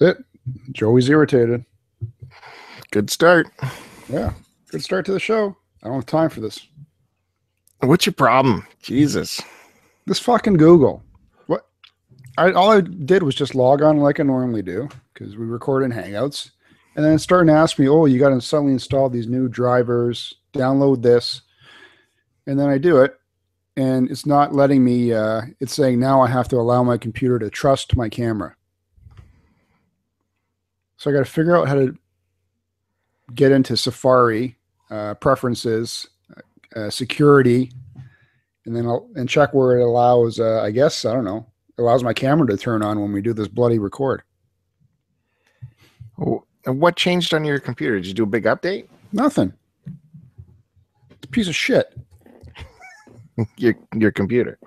That's it. Joey's irritated. Good start. Yeah. Good start to the show. I don't have time for this. What's your problem? Jesus. This fucking Google. What? I all I did was just log on like I normally do because we record in Hangouts, and then it's starting to ask me, "Oh, you got to suddenly install these new drivers. Download this," and then I do it, and it's not letting me. Uh, it's saying now I have to allow my computer to trust my camera. So I got to figure out how to get into Safari uh, preferences, uh, security, and then I'll and check where it allows. Uh, I guess I don't know. Allows my camera to turn on when we do this bloody record. Oh, And what changed on your computer? Did you do a big update? Nothing. It's a piece of shit. Your your computer.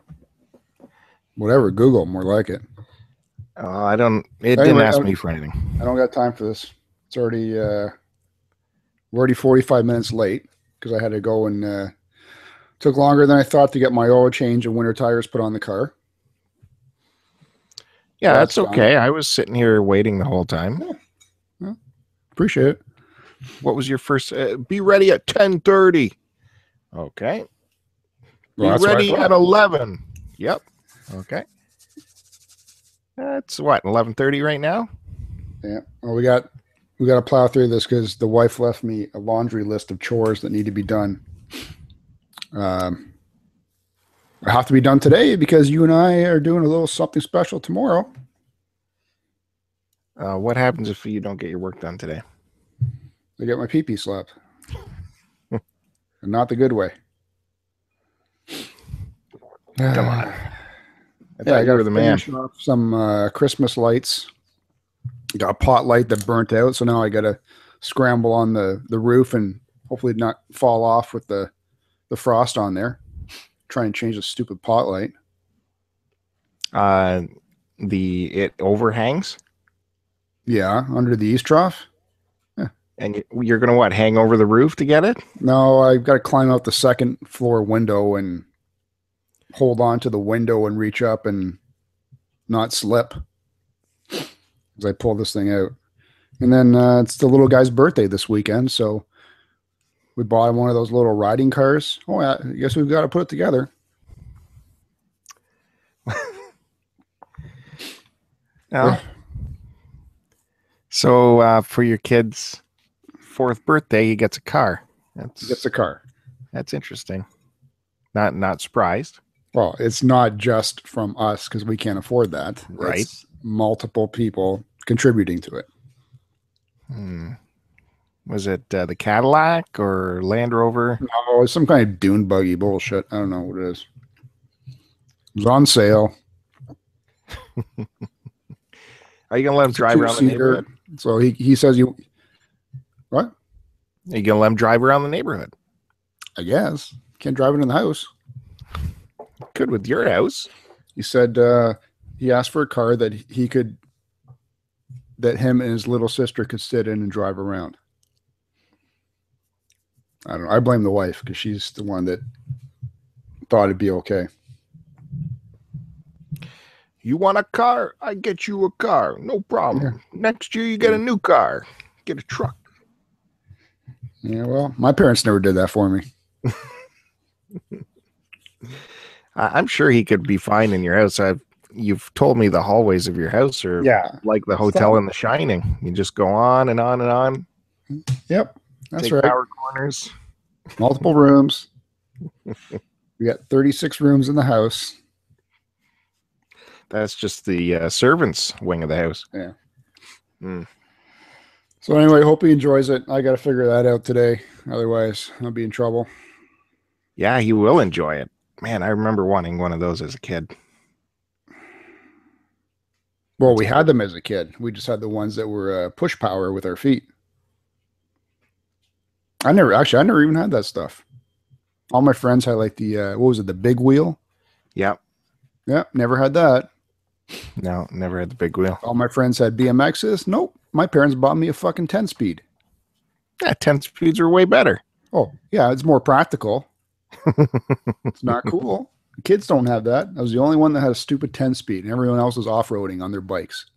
Whatever. Google more like it. Oh, I don't. It didn't ask um, me for anything. I don't got time for this. It's already uh, we're already forty five minutes late because I had to go and uh, took longer than I thought to get my oil change and winter tires put on the car. Yeah, that's that's okay. I was sitting here waiting the whole time. Appreciate it. What was your first? Uh, be ready at ten thirty. Okay. Be Well, I ready at eleven. Yep. Okay. That's what eleven thirty right now. Yeah. Well, we got we got to plow through this because the wife left me a laundry list of chores that need to be done. Um, I have to be done today because you and I are doing a little something special tomorrow. Uh, what happens if you don't get your work done today? I get my pee pee slapped, and not the good way. Come on. I Yeah, I got to the man. Some uh, Christmas lights. Got a pot light that burnt out, so now I got to scramble on the the roof and hopefully not fall off with the the frost on there. Try and change the stupid pot light. Uh, the it overhangs, Yeah, under the east trough. and you're gonna what? Hang over the roof to get it? No, I've got to climb out the second floor window and hold on to the window and reach up and not slip as I pull this thing out. And then uh, it's the little guy's birthday this weekend, so we bought him one of those little riding cars. Oh, yeah, I guess we've got to put it together. Yeah. So uh, for your kid's fourth birthday, he gets a car. That's It's a car. that's interesting. Not not surprised. Well, it's not just from us because we can't afford that. Right. It's multiple people contributing to it. Hmm. Was it uh, the Cadillac or Land Rover? No, it's some kind of dune buggy bullshit. I don't know what it is. It was on sale. Are you gonna let him drive around the neighborhood? So he, he says you what? Are you gonna let him drive around the neighborhood? I guess. Can't drive it in the house. Good with your house. He said uh he asked for a car that he could that him and his little sister could sit in and drive around. I don't know. I blame the wife because she's the one that thought it'd be okay. You want a car? I get you a car. No problem. Next year you get a new car. Get a truck. Yeah, well, my parents never did that for me. I- I'm sure he could be fine in your house. I've you've told me the hallways of your house are Yeah. like the hotel in The Shining. You just go on and on and on. Yep. That's take right. power corners. multiple rooms. we got 36 rooms in the house. That's just the uh, servants' wing of the house. Yeah. Hmm. So anyway, hope he enjoys it. I got to figure that out today. Otherwise, I'll be in trouble. Yeah, he will enjoy it. Man, I remember wanting one of those as a kid. Well, we had them as a kid. We just had the ones that were uh, push power with our feet. I never actually. I never even had that stuff. All my friends had like the uh, what was it? The big wheel. Yep. Yeah, never had that. No, never had the big wheel. All my friends had BMXs. Nope. My parents bought me a fucking 10 speed. Yeah, 10 speeds are way better. Oh, yeah, it's more practical. It's not cool. Kids don't have that. I was the only one that had a stupid 10 speed, and everyone else was off roading on their bikes.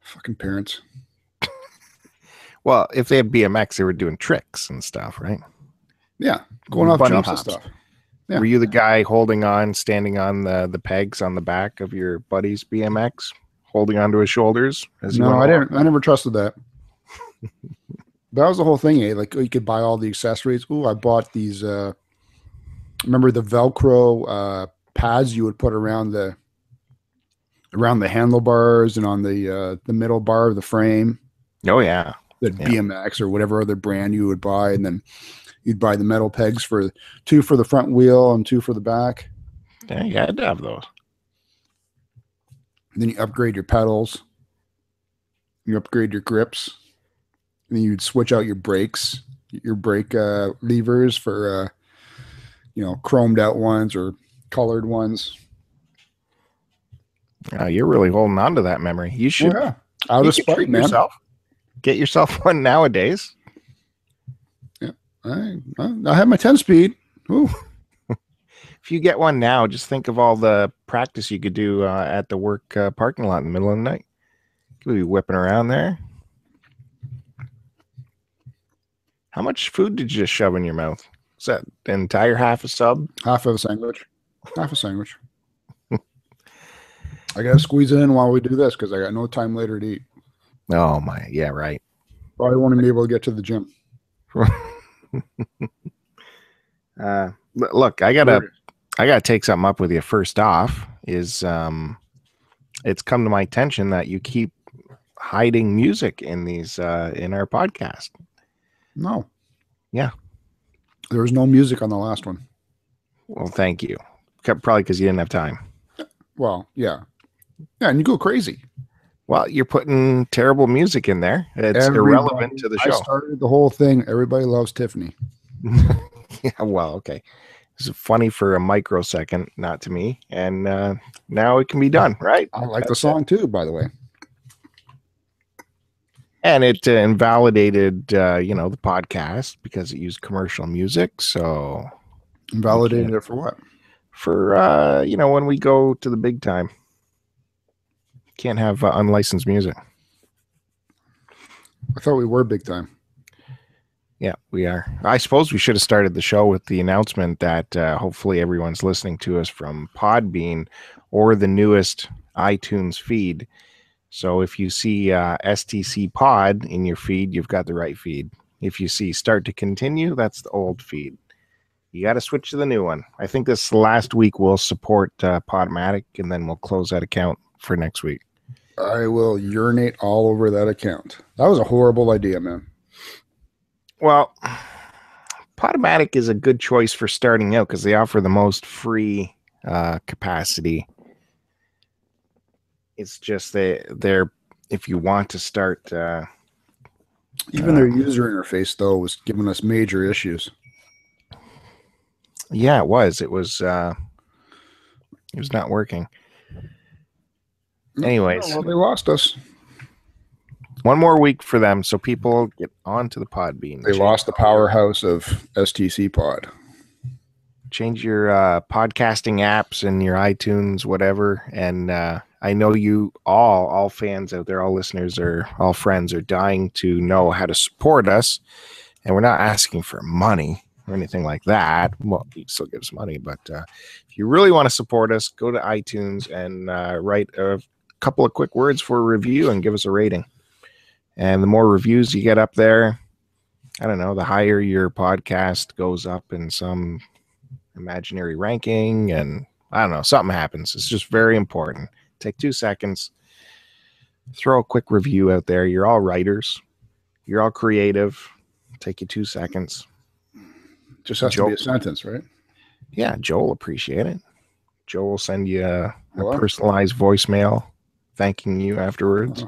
Fucking parents. Well, if they had BMX, they were doing tricks and stuff, right? Yeah, going off Bunny jumps hops. and stuff. Yeah. Were you the guy holding on, standing on the the pegs on the back of your buddy's BMX, holding onto his shoulders? As No, I didn't. I never trusted that. that was the whole thing. Eh? Like you could buy all the accessories. Ooh, I bought these. uh Remember the Velcro uh pads you would put around the around the handlebars and on the uh the middle bar of the frame. Oh yeah, the Yeah. BMX or whatever other brand you would buy, and then you'd buy the metal pegs for two for the front wheel and two for the back. yeah, you had to have those. And then you upgrade your pedals. You upgrade your grips. And then you'd switch out your brakes, your brake uh, levers for, uh, you know, chromed out ones or colored ones. Uh, you're really holding on to that memory. You should yeah. Out you of spite, man. yourself. Get yourself one nowadays. I, I, I have my 10 speed. Ooh. If you get one now, just think of all the practice you could do uh, at the work uh, parking lot in the middle of the night. You could be whipping around there. How much food did you just shove in your mouth? Is that entire half a sub? Half of a sandwich. Half a sandwich. I got to squeeze it in while we do this because I got no time later to eat. Oh my, yeah, right. Probably won't even be able to get to the gym. Uh, look, I gotta, I gotta take something up with you. First off, is um, it's come to my attention that you keep hiding music in these uh, in our podcast. No. Yeah. There was no music on the last one. Well, thank you. Probably because you didn't have time. Well, yeah. Yeah, and you go crazy. Well, you're putting terrible music in there. It's Everybody- irrelevant to the show. I started the whole thing. Everybody loves Tiffany. yeah, well, okay. It's funny for a microsecond, not to me, and uh, now it can be done, right? I like the That's song too, by the way. And it uh, invalidated, uh, you know, the podcast because it used commercial music. So Validated it for what? for uh, you know, when we go to the big time, can't have uh, unlicensed music. I thought we were big time. Yeah, we are. I suppose we should have started the show with the announcement that uh, hopefully everyone's listening to us from Podbean or the newest iTunes feed. So if you see uh, STC Pod in your feed, you've got the right feed. If you see Start to Continue, that's the old feed. You got to switch to the new one. I think this last week we'll support uh, Podomatic, and then we'll close that account for next week. I will urinate all over that account. That was a horrible idea, man. Well, Podomatic is a good choice for starting out because they offer the most free uh, capacity. It's just they they're if you want to start. Uh, Even their user interface, though, was giving us major issues. yeah, it was. It was. Uh, it was not working. Anyways. well, they lost us. One more week for them, so people get onto the Podbean. They lost the powerhouse of STC Pod. change your uh, podcasting apps and your iTunes, whatever. And uh, I know you all, all fans out there, all listeners are, all friends are dying to know how to support us. And we're not asking for money or anything like that. Well, you still give us money, but uh, if you really want to support us, go to iTunes and uh, write a couple of quick words for a review and give us a rating. And the more reviews you get up there, I don't know, the higher your podcast goes up in some imaginary ranking and I don't know, something happens. It's just very important. Take two seconds, throw a quick review out there. You're all writers, you're all creative. Take you two seconds. Just has to be a sentence, right? Yeah, Joel will appreciate it. Joel will send you a, a personalized voicemail thanking you afterwards.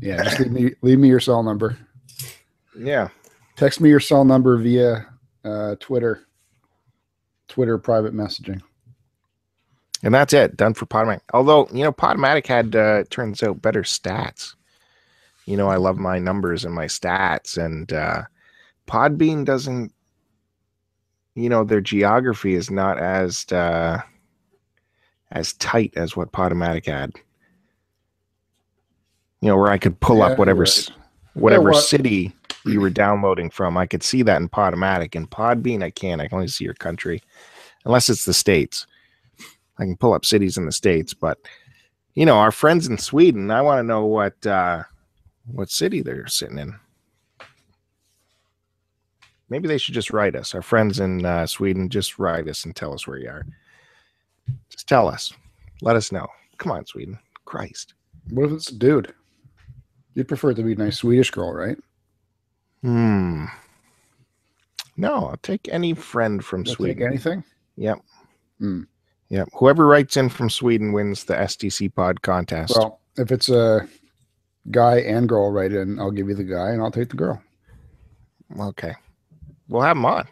Yeah, just leave me leave me your cell number. Yeah. Text me your cell number via uh, Twitter. Twitter private messaging. And that's it. Done for Podomatic. Although, you know, Podomatic had, uh, turns out, better stats. You know, I love my numbers and my stats. And uh, Podbean doesn't, you know, their geography is not as uh, as tight as what Podomatic had. You know, where I could pull Yeah, up whatever right. whatever what- city you were downloading from. I could see that in Podomatic. In Podbean, I can't. I can only see your country, unless it's the states. I can pull up cities in the states, but you know, our friends in Sweden. I want to know what uh, what city they're sitting in. Maybe they should just write us. Our friends in uh, Sweden, just write us and tell us where you are. Just tell us. Let us know. Come on, Sweden. Christ. What if it's a dude? You'd prefer it to be a nice Swedish girl, right? Hmm. No, I'll take any friend from You'll take Sweden. anything? Yep. Hmm. Yep. Whoever writes in from Sweden wins the STC pod contest. Well, if it's a guy and girl write in, I'll give you the guy and I'll take the girl. okay. We'll have them on.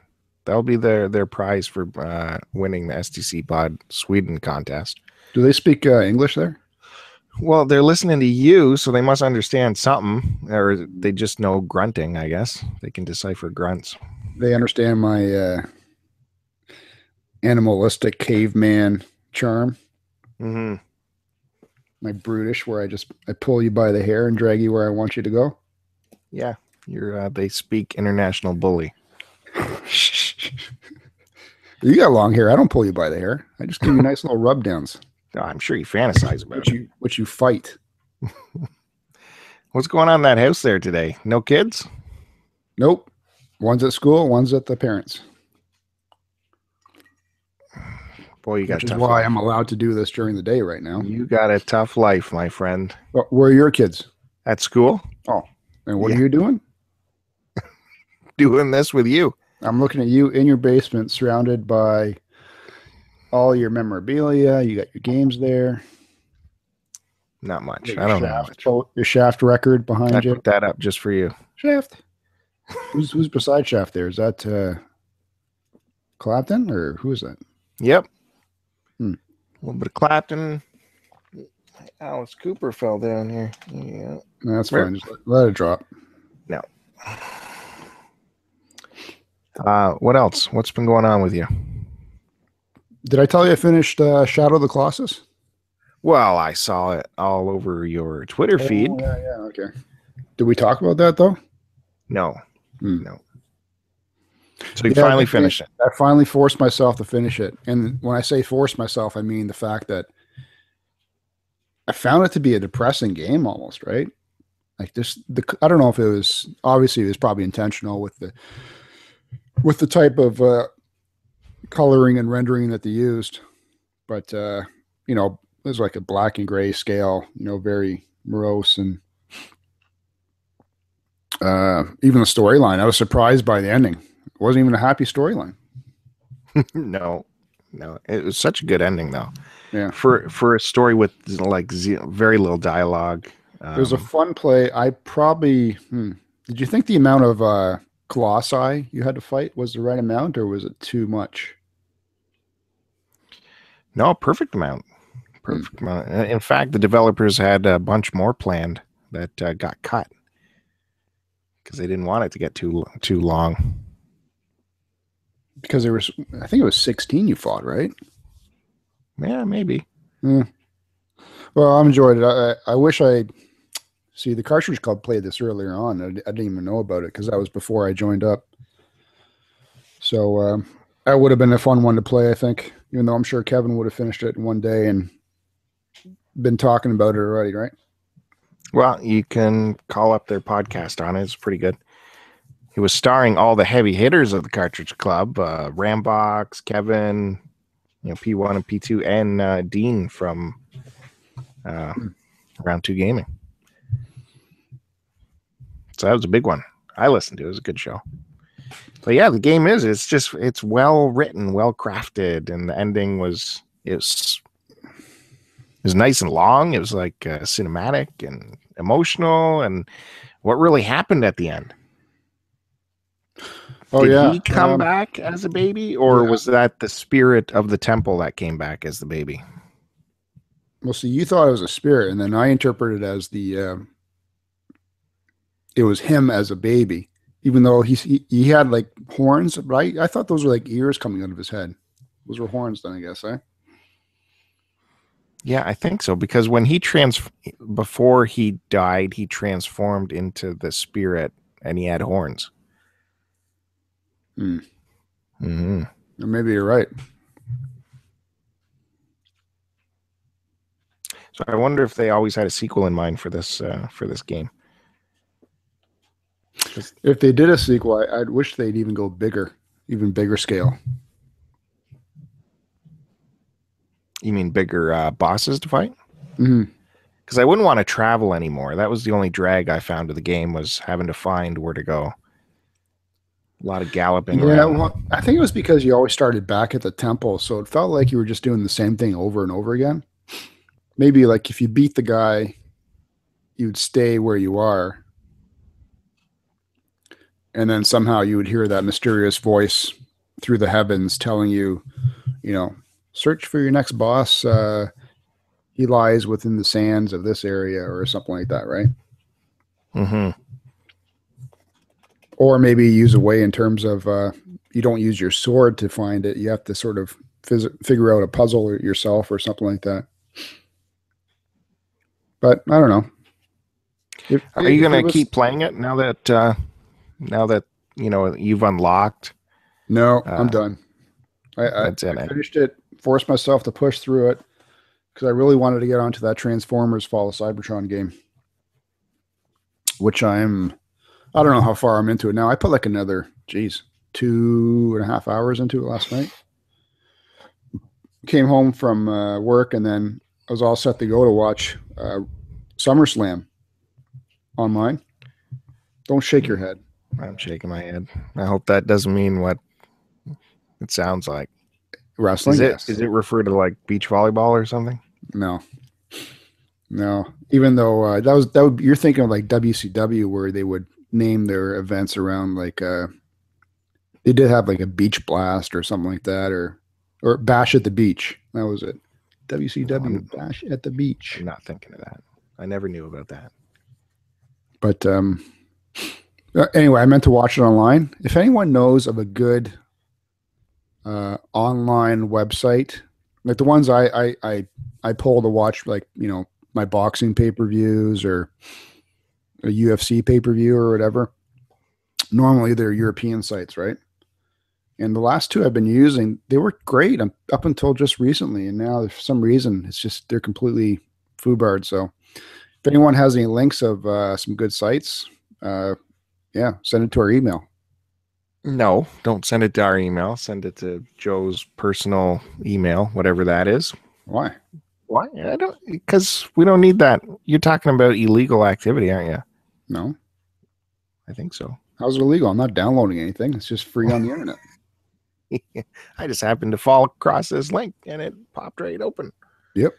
That'll be their their prize for uh, winning the STC pod Sweden contest. Do they speak uh, English there? Well, they're listening to you, so they must understand something, or they just know grunting. I guess they can decipher grunts. They understand my uh, animalistic caveman charm, Mm-hmm. my brutish, where I just I pull you by the hair and drag you where I want you to go. Yeah, you're. Uh, they speak international bully. you got long hair. I don't pull you by the hair. I just give you nice little rub downs, Oh, I'm sure you fantasize about it. you which you fight. What's going on in that house there today? No kids? Nope. One's at school, one's at the parents. Boy, you got Which is tough why life. I'm allowed to do this during the day right now. You got a tough life, my friend. But where are your kids? At school, Oh, And what Yeah. are you doing? doing this with you. I'm looking at you in your basement, surrounded by all your memorabilia. You got your games there. Not much. I don't know. shaft, much. Your shaft record I behind you. put that up just for you. Shaft. who's who's beside Shaft there? Is that uh Clapton or who is that? Yep. A little bit of Clapton. Alice Cooper fell down here. Yeah. No, that's Where- fine. Just let, let it drop. No. Uh, what else? What's been going on with you? Did I tell you I finished uh, Shadow of the Colossus? Well, I saw it all over your Twitter feed. Oh, yeah, yeah, okay. Did we talk about that though? No. Hmm. No. So you Yeah, finally finished it. I finally forced myself to finish it. And when I say force myself, I mean the fact that I found it to be a depressing game almost, right? Like this the I don't know if it was obviously it was probably intentional with the with the type of uh coloring and rendering that they used. But uh, you know, it was like a black and gray scale, you know, very morose and uh even the storyline. I was surprised by the ending. It wasn't even a happy storyline. no. No. It was such a good ending though. Yeah. For for a story with like very little dialogue. Um, It was a fun play. I probably hmm, did you think the amount of uh colossi you had to fight was the right amount or was it too much? no perfect amount. Perfect amount. Uh, In fact, the developers had a bunch more planned that uh, got cut because they didn't want it to get too too long. Because there was I think it was 16 you fought, right? Yeah, maybe. Well, I enjoyed it. I, I I wish I see the Cartridge Club played this earlier on. I, I didn't even know about it because that was before I joined up. So um, that would have been a fun one to play. I think, even though I'm sure Kevin would have finished it in one day and been talking about it already, right? Well, you can call up their podcast on it. It's pretty good. He was starring all the heavy hitters of the Cartridge Club: uh, Rambox, Kevin, you know, P one and P two, and uh, Dean from uh, Round Two Gaming. So that was a big one. I listened to it. It was a good show. But yeah, the game is it's just it's well written, well crafted, and the ending was it's it was nice and long. It was like uh, cinematic and emotional, and what really happened at the end? Oh Did yeah, he come Um, back as a baby, or yeah. was that the spirit of the temple that came back as the baby? Well, see, you thought it was a spirit, and then I interpreted it as the um it was him as a baby, even though he's, he he had like horns, right? I thought those were like ears coming out of his head. Those were horns, then I guess, eh? Yeah, I think so because when he trans before he died, he transformed into the spirit and he had horns. Hmm. hmm Maybe you're right. So I wonder if they always had a sequel in mind for this uh, for this game. If they did a sequel, I, I'd wish they'd even go bigger, even bigger scale. You mean bigger uh, bosses to fight? hmm Because I wouldn't want to travel anymore. That was the only drag I found of the game was having to find where to go. A lot of galloping Yeah, around. well, I think it was because you always started back at the temple, so it felt like you were just doing the same thing over and over again. Maybe like if you beat the guy, you'd stay where you are, and then somehow you would hear that mysterious voice through the heavens telling you, you know, search for your next boss. Uh, he lies within the sands of this area, or something like that, right? hmm or maybe use a way in terms of uh, you don't use your sword to find it. You have to sort of phys- figure out a puzzle yourself or something like that. But I don't know. If, Are you going to keep playing it now that uh, now that you know you've unlocked? No, I'm uh, done. I, I, I it. finished it. Forced myself to push through it because I really wanted to get onto that Transformers Fall of Cybertron game, which I'm. I don't know how far I'm into it now. I put like another, geez, two and a half hours into it last night. Came home from uh, work and then I was all set to go to watch uh, SummerSlam online. Don't shake your head. I'm shaking my head. I hope that doesn't mean what it sounds like. Wrestling. Is it yes. is it referred to like beach volleyball or something? No, no. Even though uh, that was that would you're thinking of like WCW where they would name their events around like uh they did have like a beach blast or something like that or or bash at the beach. That was it. WCW Um, bash at the beach. I'm not thinking of that. I never knew about that. But um uh, anyway, I meant to watch it online. If anyone knows of a good uh online website, like the ones I I I, I pull to watch like, you know, my boxing pay-per-views or a UFC pay-per-view or whatever. Normally they're European sites, right? And the last two I've been using, they were great up until just recently, and now for some reason it's just they're completely foobarred. So if anyone has any links of uh, some good sites, uh, yeah, send it to our email. No, don't send it to our email. Send it to Joe's personal email, whatever that is. Why? Why? I don't because we don't need that. You're talking about illegal activity, aren't you? No, I think so. how's it illegal? I'm not downloading anything. It's just free on the internet. I just happened to fall across this link and it popped right open. Yep.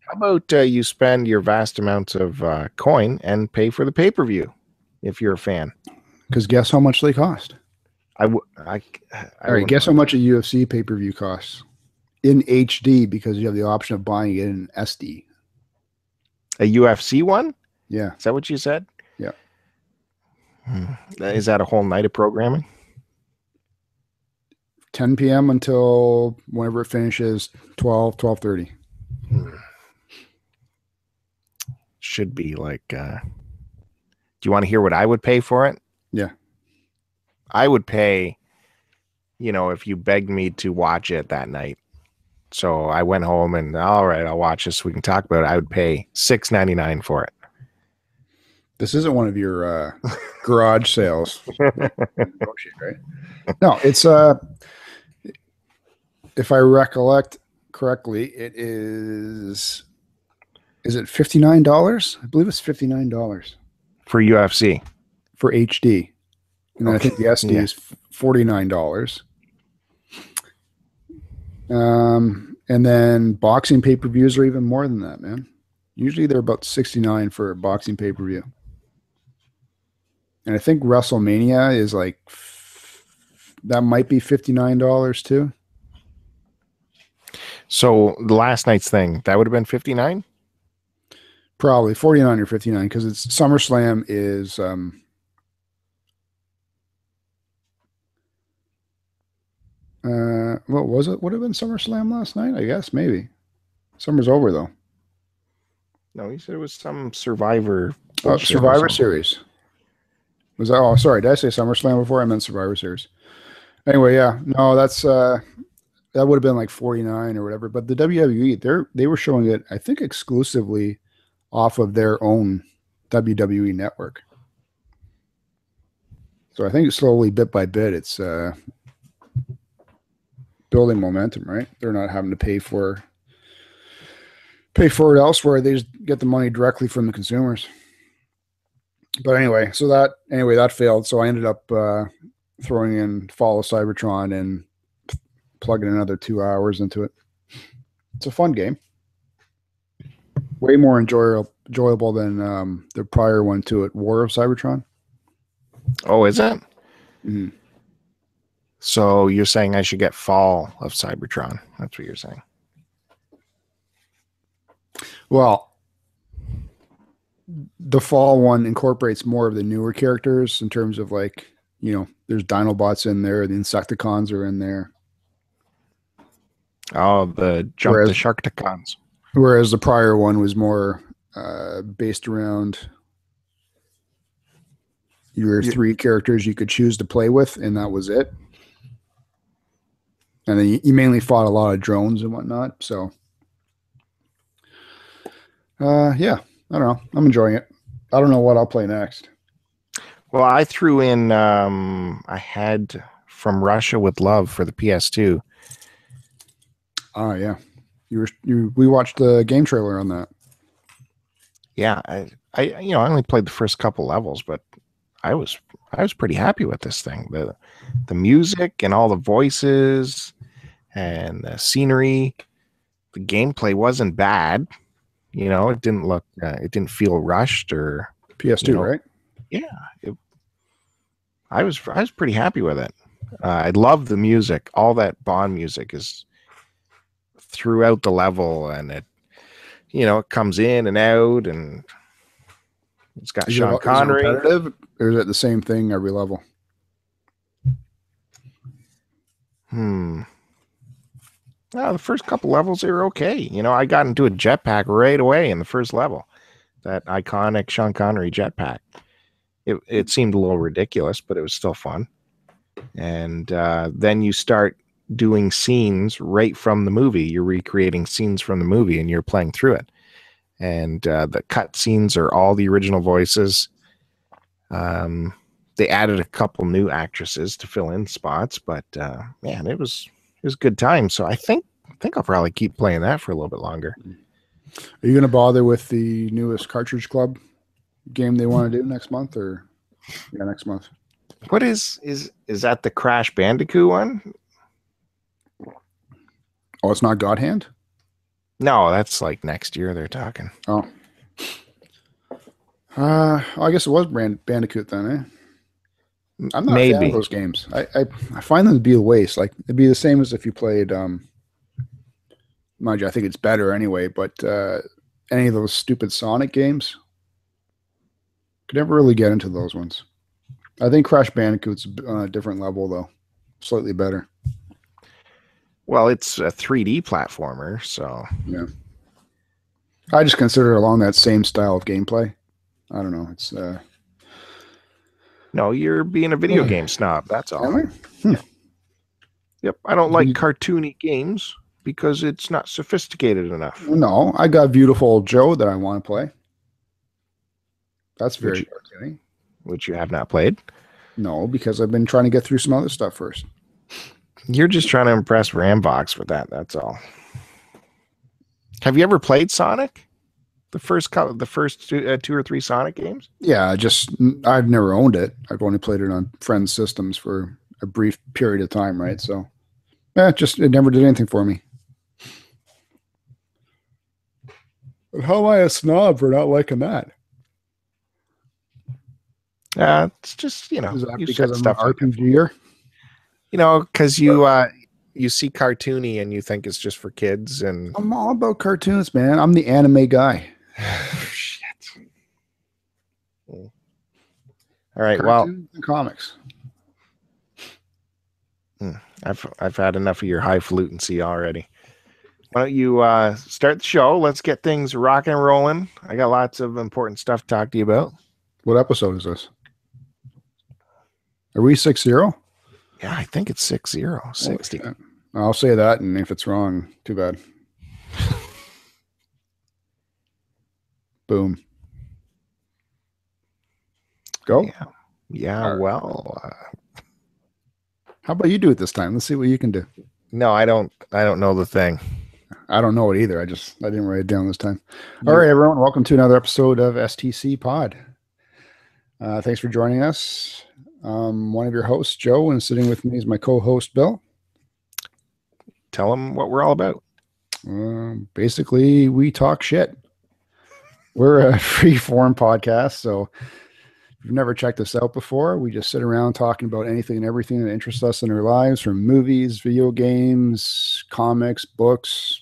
How about uh, you spend your vast amounts of uh, coin and pay for the pay per view if you're a fan? Because guess how much they cost? I would. I, I All right, guess how much a UFC pay per view costs in HD because you have the option of buying it in SD. a UFC one? Yeah, Is that what you said? Hmm. Is that a whole night of programming? 10 p.m. until whenever it finishes 12, 12:30. Should be like. Uh, do you want to hear what I would pay for it? Yeah. I would pay. You know, if you begged me to watch it that night. So I went home and all right, I'll watch this. We can talk about it. I would pay six ninety nine for it. This isn't one of your uh, garage sales. Right? No, it's uh if I recollect correctly, it is is it $59? I believe it's $59 for UFC. for HD. And then I think the SD Yeah. is $49. Um and then boxing pay-per-views are even more than that, man. Usually they're about 69 for a boxing pay-per-view. And I think WrestleMania is like that might be $59 too. So the last night's thing that would have been fifty nine. Probably 49 or 59 because it's SummerSlam is um uh what was it? Would have been SummerSlam last night, I guess, maybe. Summer's over though. No, he said it was some Survivor. Uh, Survivor. Series. Was that? Oh, sorry. Did I say SummerSlam before? I meant Survivor Series. Anyway, yeah. No, that's uh, that would have been like 49 or whatever. But the WWE, they're they were showing it, I think, exclusively off of their own WWE network. So I think slowly, bit by bit, it's uh, building momentum. Right? They're not having to pay for pay for it elsewhere. They just get the money directly from the consumers but anyway, so that anyway that failed. So I ended up uh, throwing in Fall of Cybertron and p- plugging another two hours into it. It's a fun game, way more enjoyable enjoyable than um, the prior one to it, War of Cybertron. Oh, is it? Mhm. So you're saying I should get Fall of Cybertron? That's what you're saying. Well, the Fall one incorporates more of the newer characters in terms of like you know, there's Dinobots in there, the Insecticons are in there. Oh, the jump Whereas- the Sharkticons. whereas the prior one was more uh, based around your three characters you could choose to play with, and that was it. And then you, you mainly fought a lot of drones and whatnot. So, uh, yeah, I don't know. I'm enjoying it. I don't know what I'll play next. Well, I threw in. Um, I had from Russia with Love for the PS2. Oh yeah, you were you. We watched the game trailer on that. Yeah, I, I, you know, I only played the first couple levels, but I was, I was pretty happy with this thing. the The music and all the voices and the scenery, the gameplay wasn't bad. You know, it didn't look, uh, it didn't feel rushed or PS2, You know, right? I was I was pretty happy with it. Uh, I love the music. All that Bond music is throughout the level, and it you know it comes in and out, and it's got Is it- Sean is it Connery. or is it the same thing every level? Hmm. Well, the first couple levels they were okay. You know, I got into a jetpack right away in the first level. That iconic Sean Connery jetpack. It it seemed a little ridiculous, but it was still fun. And uh, then you start doing scenes right from the movie. You're recreating scenes from the movie, and you're playing through it. And uh, the cut scenes are all the original voices. Um, they added a couple new actresses to fill in spots, but uh, man, it was it was a good time. So I think I think I'll probably keep playing that for a little bit longer. Are you going to bother with the newest Cartridge Club game they want to do next month, or yeah, next month? What is is is that the Crash Bandicoot one? Oh, it's not God Hand. No, that's like next year. They're talking. Oh, uh, I guess it was Brand- Bandicoot then, eh? I'm not a fan of those games. I, I I find them to be a waste. Like it'd be the same as if you played. um Mind you, I think it's better anyway. But uh any of those stupid Sonic games, could never really get into those ones. I think Crash Bandicoot's on a different level though, slightly better. Well, it's a 3D platformer, so yeah. I just consider it along that same style of gameplay. I don't know. It's uh, no, you're being a video Hmm. game snob. That's all. I? Yep, I don't like cartoony games because it's not sophisticated enough. No, I got Beautiful Joe that I want to play. That's very Which- cartoony. Which you have not played. No, because I've been trying to get through some other stuff first. You're just trying to impress Rambox with that. That's all. Have you ever played Sonic? The first couple, the first two, uh, two or three Sonic games. Yeah, just I've never owned it. I've only played it on friends' systems for a brief period of time, right? So, yeah, just it never did anything for me. But how am I a snob for not liking that? Uh, it's just you know, Is that you because set I'm stuff an like that. RPGer? you know, because you uh, you see cartoony and you think it's just for kids, and I'm all about cartoons, man. I'm the anime guy. Shit. All right, well, Cartoons comics. I've I've had enough of your highfalutin already. Why don't you uh, start the show? Let's get things rocking and rolling. I got lots of important stuff to talk to you about. What episode is this? Are we six zero? Yeah, I think it's 60, 60. I'll say that, and if it's wrong, too bad. Boom. Go. Yeah, yeah right. well, uh, How about you do it this time? Let's see what you can do. no, I don't. I don't know the thing. I don't know it either. I just I didn't write it down this time. All right, everyone, welcome to another episode of STC Pod. Uh, thanks for joining us. Um, one of your hosts, Joe, and sitting with me is my co-host, Bill. Tell them what we're all about. Um, basically, we talk shit. We're a free form podcast, so if you've never checked us out before, we just sit around talking about anything and everything that interests us in our lives, from movies, video games, comics, books,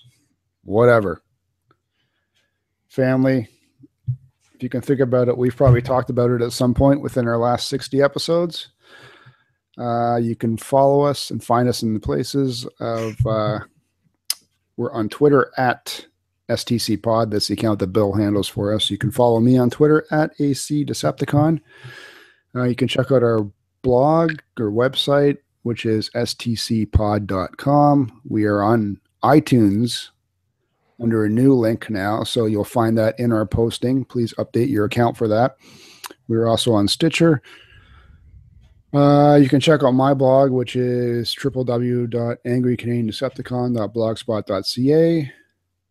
whatever. Family. If you can think about it, we've probably talked about it at some point within our last 60 episodes. Uh, you can follow us and find us in the places of uh, we're on Twitter at STC Pod. That's the account that Bill handles for us. You can follow me on Twitter at AC Decepticon. Uh, you can check out our blog or website, which is stcpod.com. We are on iTunes under a new link now, so you'll find that in our posting. Please update your account for that. We're also on Stitcher. Uh, you can check out my blog, which is www.angrycanadiandecepticon.blogspot.ca.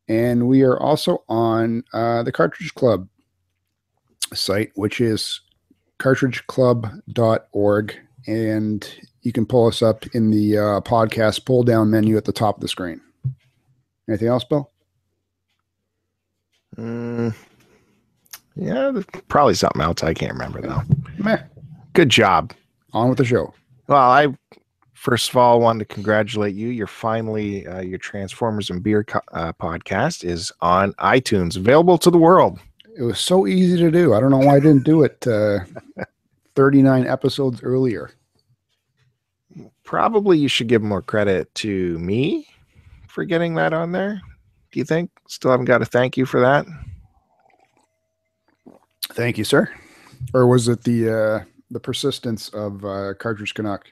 And we are also on uh, the Cartridge Club site, which is cartridgeclub.org. And you can pull us up in the uh, podcast pull down menu at the top of the screen. Anything else, Bill? Mm, yeah, probably something else. I can't remember though. Meh. Good job. On with the show. Well, I first of all I wanted to congratulate you. You're finally uh, your Transformers and Beer co- uh, podcast is on iTunes, available to the world. It was so easy to do. I don't know why I didn't do it uh, 39 episodes earlier. Probably you should give more credit to me for getting that on there. Do you think? Still haven't got a thank you for that. Thank you, sir. Or was it the uh, the persistence of uh, Cartridge Canuck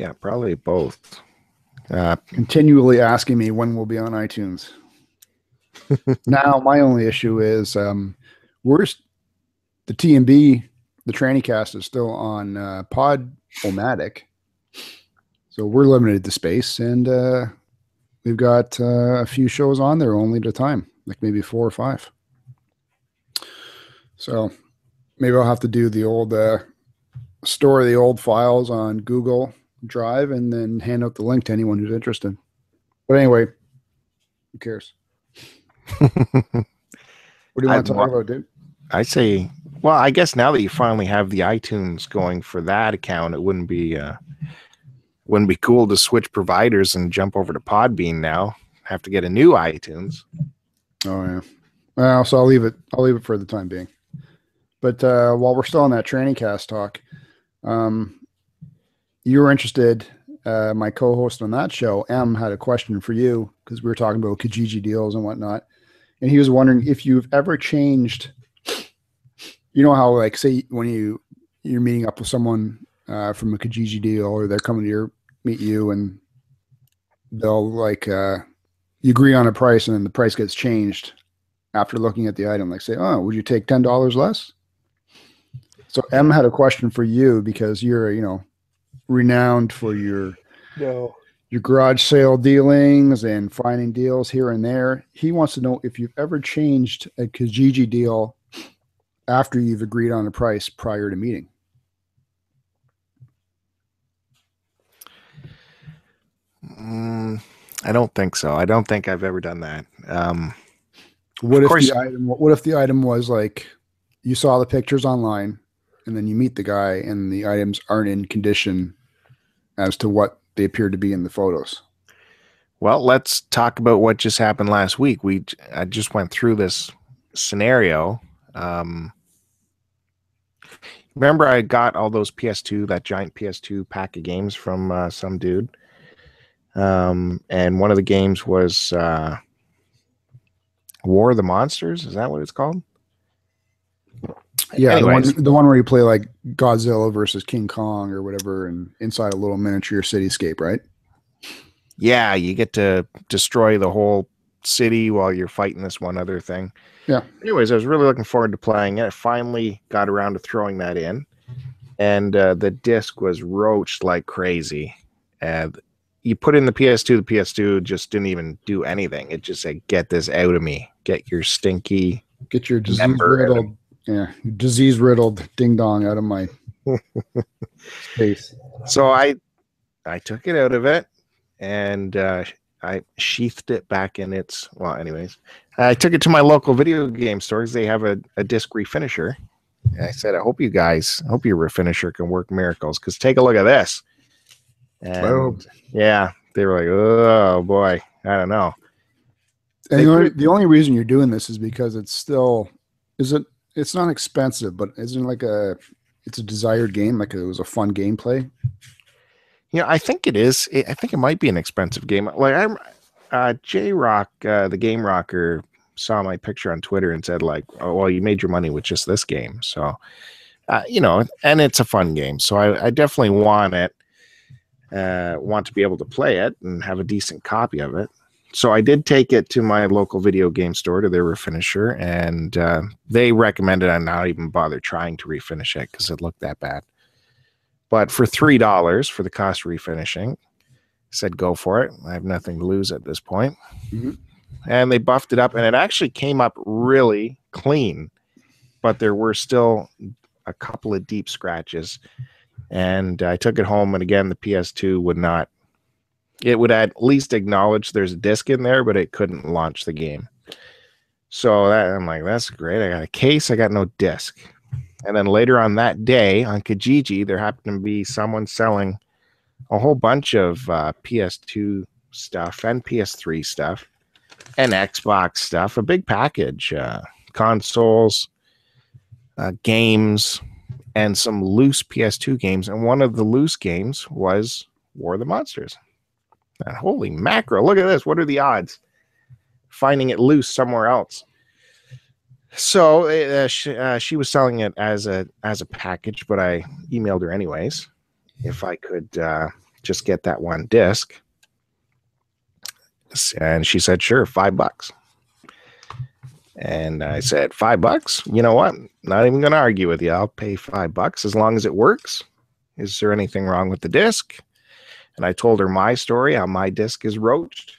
Yeah, probably both. Uh, continually asking me when we'll be on iTunes? now, my only issue is um, we're the TMB, the tranny cast is still on uh, Pod-O-Matic, so we're limited to space, and uh, we've got uh, a few shows on there only at a time, like maybe four or five. So maybe I'll have to do the old uh, store the old files on Google Drive and then hand out the link to anyone who's interested. But anyway, who cares? What do you want to talk about, dude? I say, well, I guess now that you finally have the iTunes going for that account, it wouldn't be uh, wouldn't be cool to switch providers and jump over to Podbean now. Have to get a new iTunes. Oh yeah. Well, so I'll leave it. I'll leave it for the time being. But uh, while we're still on that training cast talk, um, you were interested. Uh, my co-host on that show, M, had a question for you because we were talking about Kijiji deals and whatnot, and he was wondering if you've ever changed. You know how, like, say when you you're meeting up with someone uh, from a Kijiji deal, or they're coming to your meet you, and they'll like uh, you agree on a price, and then the price gets changed after looking at the item. Like, say, oh, would you take ten dollars less? So M had a question for you because you're, you know, renowned for your No. your garage sale dealings and finding deals here and there. He wants to know if you've ever changed a Kijiji deal after you've agreed on a price prior to meeting. Mm, I don't think so. I don't think I've ever done that. Um, What if course- the item? What if the item was like you saw the pictures online, and then you meet the guy, and the items aren't in condition as to what they appeared to be in the photos? well, let's talk about what just happened last week. We I just went through this scenario. Um, remember, I got all those PS2, that giant PS2 pack of games from uh, some dude. Um, and one of the games was uh, War of the Monsters. Is that what it's called? Yeah, the one, the one where you play like Godzilla versus King Kong or whatever, and inside a little miniature cityscape, right? Yeah, you get to destroy the whole city while you're fighting this one other thing. Yeah. Anyways, I was really looking forward to playing it. I finally got around to throwing that in, and uh, the disc was roached like crazy. And you put in the PS2, the PS2 just didn't even do anything. It just said, "Get this out of me. Get your stinky." Get your Member yeah, disease riddled ding dong out of my space. So I, I took it out of it, and uh, I sheathed it back in its. Well, anyways, I took it to my local video game stores. They have a, a disc refinisher. And I said, I hope you guys, I hope your refinisher can work miracles. Because take a look at this. And yeah, they were like, oh boy, I don't know. And the only, the only reason you're doing this is because it's still is it it's not expensive, but isn't it like a it's a desired game, like it was a fun gameplay. Yeah, I think it is. I I think it might be an expensive game. Like I'm, uh, J Rock, uh, the game rocker, saw my picture on Twitter and said like, "Oh, well, you made your money with just this game." So, uh, you know, and it's a fun game. So I, I definitely want it. Uh, want to be able to play it and have a decent copy of it. So I did take it to my local video game store to their refinisher, and uh, they recommended I not even bother trying to refinish it because it looked that bad. But for three dollars for the cost of refinishing, said go for it. I have nothing to lose at this point. Mhm. And they buffed it up, and it actually came up really clean, but there were still a couple of deep scratches. And I took it home, and again, the PS2 would not. It would at least acknowledge there's a disc in there, but it couldn't launch the game. So that I'm like, that's great. I got a case, I got no disc. And then later on that day on Kijiji, there happened to be someone selling a whole bunch of uh, PS2 stuff and PS3 stuff and Xbox stuff, a big package, uh, consoles, uh, games, and some loose PS2 games. And one of the loose games was War of the Monsters. And holy mackerel, look at this. What are the odds? Finding it loose somewhere else. So uh, she, uh, she was selling it as a as a package, but I emailed her anyways if I could uh, just get that one disc. And she said, "Sure, five bucks." And I said, five bucks? You know what? Not even going to argue with you. I'll pay five bucks as long as it works. Is there anything wrong with the disc? And I told her my story, how my disc is roached.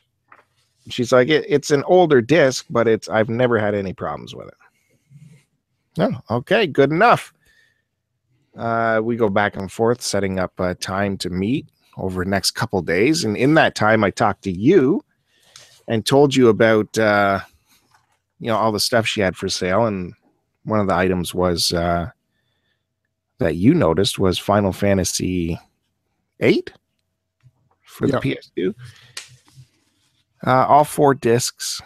She's like, it, it's an older disc, but it's I've never had any problems with it. No, okay, good enough. Uh, we go back and forth, setting up a time to meet over the next couple days. And in that time, I talked to you and told you about uh, you know all the stuff she had for sale. And one of the items was uh, that you noticed was Final Fantasy eight for Yeah. the PS2. Uh, all four discs,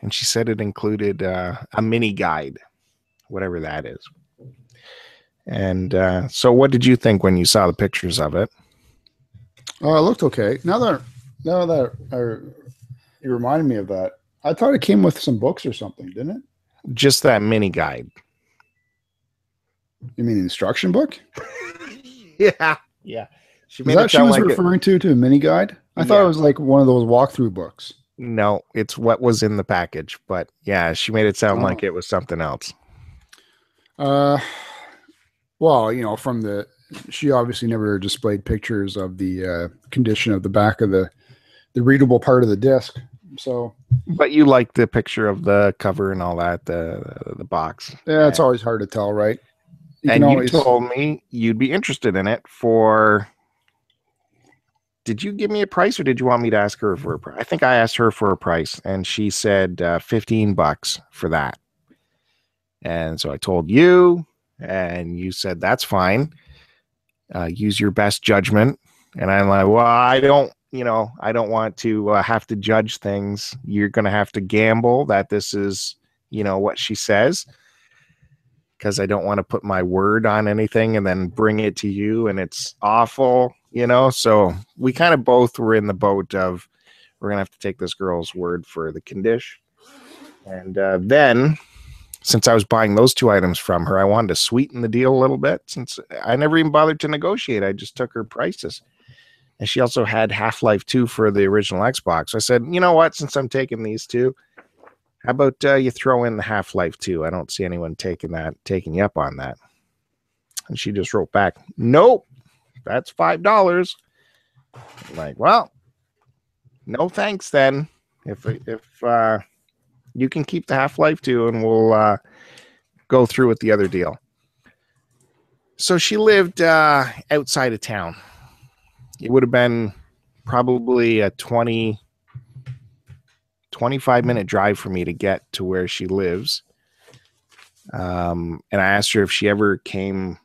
and she said it included uh, a mini guide, whatever that is. And uh, so, what did you think when you saw the pictures of it? Oh, it looked okay. Now that now that I, you reminded me of that, I thought it came with some books or something, didn't it? Just that mini guide. You mean instruction book? Yeah, yeah. She Is that it she was like it, referring to to a mini guide? I thought it was like one of those walkthrough books. no, it's what was in the package. But yeah, she made it sound Oh. like it was something else. Uh, well, you know, from the she obviously never displayed pictures of the uh, condition of the back of the the readable part of the disc. So But you like the picture of the cover and all that, the the box. yeah, it's always hard to tell, right? You and you always- told me you'd be interested in it for. Did you give me a price, or did you want me to ask her for a price? I think I asked her for a price, and she said uh, fifteen bucks for that. And so I told you, and you said that's fine. Uh, use your best judgment. And I'm like, well, I don't, you know, I don't want to uh, have to judge things. You're going to have to gamble that this is, you know, what she says because I don't want to put my word on anything and then bring it to you and it's awful. You know. So we kind of both were in the boat of we're gonna have to take this girl's word for the condition. And uh, then, since I was buying those two items from her, I wanted to sweeten the deal a little bit. Since I never even bothered to negotiate, I just took her prices. And she also had Half Life 2 for the original Xbox. I said, you know what? Since I'm taking these two, how about uh, you throw in the Half Life 2? I don't see anyone taking that, taking you up on that. And she just wrote back, nope, that's $5. Like, well, no thanks then. If, if, uh, you can keep the Half Life 2 and we'll uh, go through with the other deal. So she lived uh, outside of town. It would have been probably a 20, 25 minute drive for me to get to where she lives. Um, and I asked her if she ever came,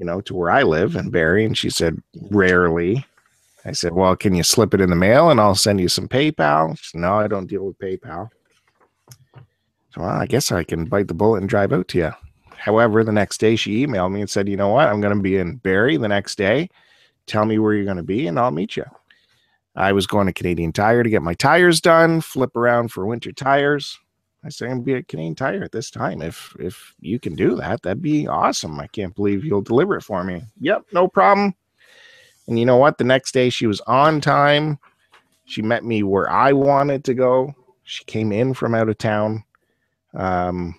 you know, to where I live in Barrie, and she said rarely. I said, "Well, can you slip it in the mail and I'll send you some PayPal?" Said, "No, I don't deal with PayPal." So well, I guess I can bite the bullet and drive out to you. However, the next day she emailed me and said, "You know what? I'm going to be in Barrie the next day. Tell me where you're going to be, and I'll meet you." I was going to Canadian Tire to get my tires done, flip around for winter tires. I say I'm gonna be at Canadian Tire at this time. If if you can do that, that'd be awesome. I can't believe you'll deliver it for me. Yep, no problem. And you know what? The next day she was on time. She met me where I wanted to go. She came in from out of town. Um,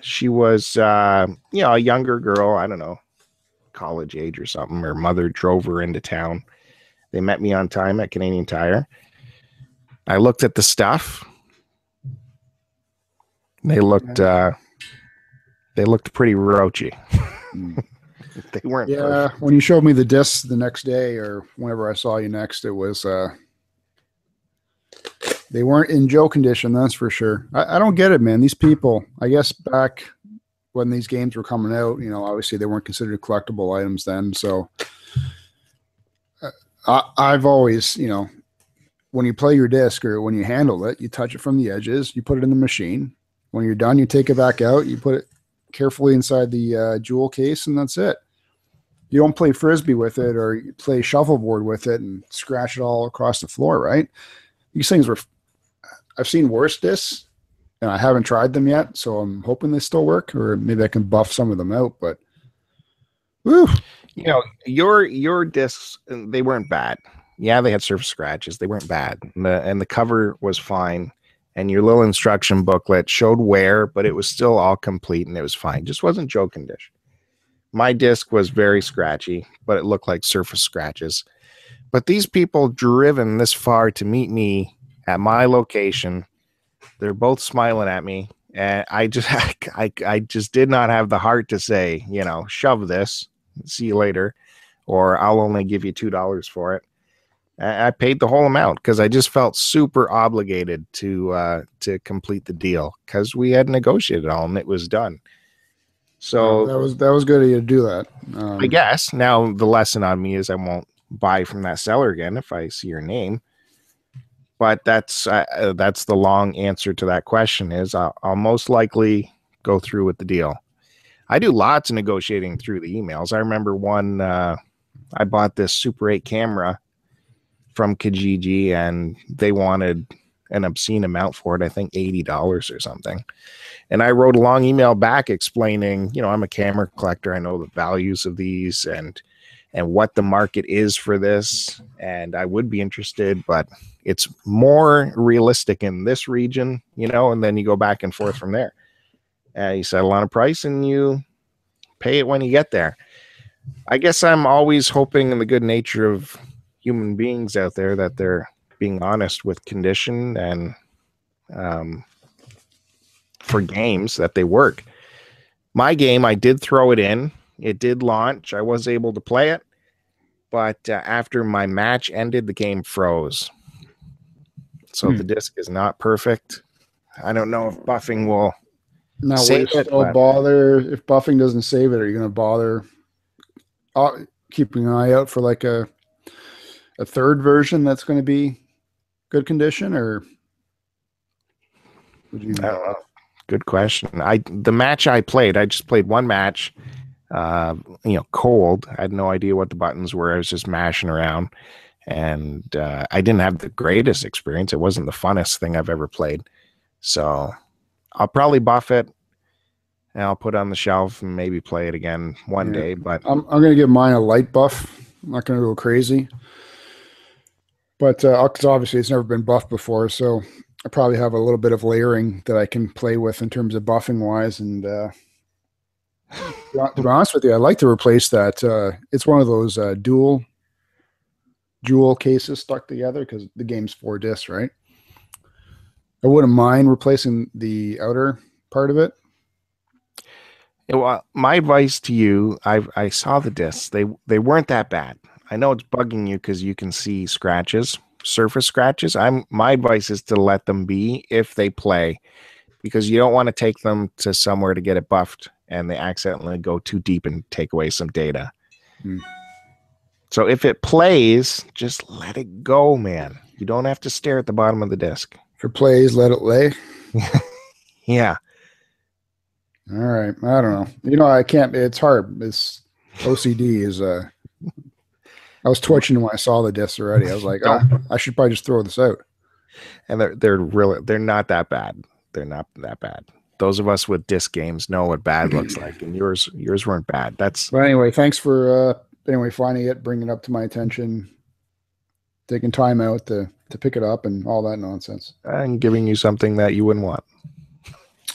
she was, uh, you know, a younger girl. I don't know, college age or something. Her mother drove her into town. They met me on time at Canadian Tire. I looked at the stuff. They looked, uh, they looked pretty roachy. they weren't. Yeah, perfect. when you showed me the discs the next day or whenever I saw you next, it was uh they weren't in Joe condition, that's for sure. I, I don't get it, man. These people, I guess back when these games were coming out, you know, obviously they weren't considered collectible items then. So uh, I, I've always, you know, when you play your disc or when you handle it, you touch it from the edges, you put it in the machine. When you're done, you take it back out, you put it carefully inside the uh, jewel case, and that's it. You don't play frisbee with it or you play shuffleboard with it and scratch it all across the floor, right? These things were. I've seen worse discs, and I haven't tried them yet, so I'm hoping they still work, or maybe I can buff some of them out. But, woo, you know your your discs they weren't bad yeah they had surface scratches they weren't bad and the, and the cover was fine and your little instruction booklet showed where, but it was still all complete and it was fine. Just wasn't joe condition my disc was very scratchy but it looked like surface scratches. But these people driven this far to meet me at my location they're both smiling at me and i just I, I just did not have the heart to say you know shove this see you later, or I'll only give you two dollars for it. I, paid the whole amount because I just felt super obligated to uh, to complete the deal because we had negotiated all and it was done. So that was that was good of you to do that. Um, I guess now the lesson on me is I won't buy from that seller again if I see your name. But that's uh, uh, that's the long answer to that question is I'll, I'll most likely go through with the deal. I do lots of negotiating through the emails. I remember one uh, I bought this Super 8 camera from Kijiji and they wanted an obscene amount for it, I think $80 or something. And I wrote a long email back explaining, you know, I'm a camera collector. I know the values of these and and what the market is for this. And I would be interested, but it's more realistic in this region, you know, and then you go back and forth from there. Uh, you settle on a price and you pay it when you get there. I guess I'm always hoping in the good nature of human beings out there that they're being honest with condition and um, for games that they work. My game, I did throw it in. It did launch. I was able to play it, but uh, after my match ended, the game froze. So Hmm. the disc is not perfect. I don't know if buffing will Now, Save will you it, still but- bother if buffing doesn't save it? Are you going to bother uh, keeping an eye out for like a a third version that's going to be good condition, or would you? I don't. Good question. I the match I played, I just played one match. uh, you know, cold. I had no idea what the buttons were. I was just mashing around, and uh, I didn't have the greatest experience. It wasn't the funnest thing I've ever played. So I'll probably buff it, and I'll put it on the shelf and maybe play it again one Yeah. day. But I'm, I'm going to give mine a light buff. I'm not going to go crazy. But uh, obviously it's never been buffed before, so I probably have a little bit of layering that I can play with in terms of buffing wise. And uh, to be to be honest with you, I'd like to replace that. Uh, it's one of those uh, dual jewel cases stuck together because the game's four discs, right? I wouldn't mind replacing the outer part of it. Yeah, Well, my advice to you, I I saw the discs. They they weren't that bad. I know it's bugging you because you can see scratches, surface scratches. I'm my advice is to let them be if they play, because you don't want to take them to somewhere to get it buffed and they accidentally go too deep and take away some data. Hmm. So if it plays, just let it go, man. You don't have to stare at the bottom of the disc. If it plays, let it lay. Yeah. All right. I don't know. You know, I can't. It's hard. It's OCD is. Uh, I was twitching when I saw the discs already. I was like, ah, I should probably just throw this out. and they're they're really they're not that bad. They're not that bad. Those of us with disc games know what bad looks like, and yours yours weren't bad. That's But anyway, thanks for uh, anyway finding it, bringing it up to my attention, taking time out to to pick it up, and all that nonsense. and giving you something that you wouldn't want.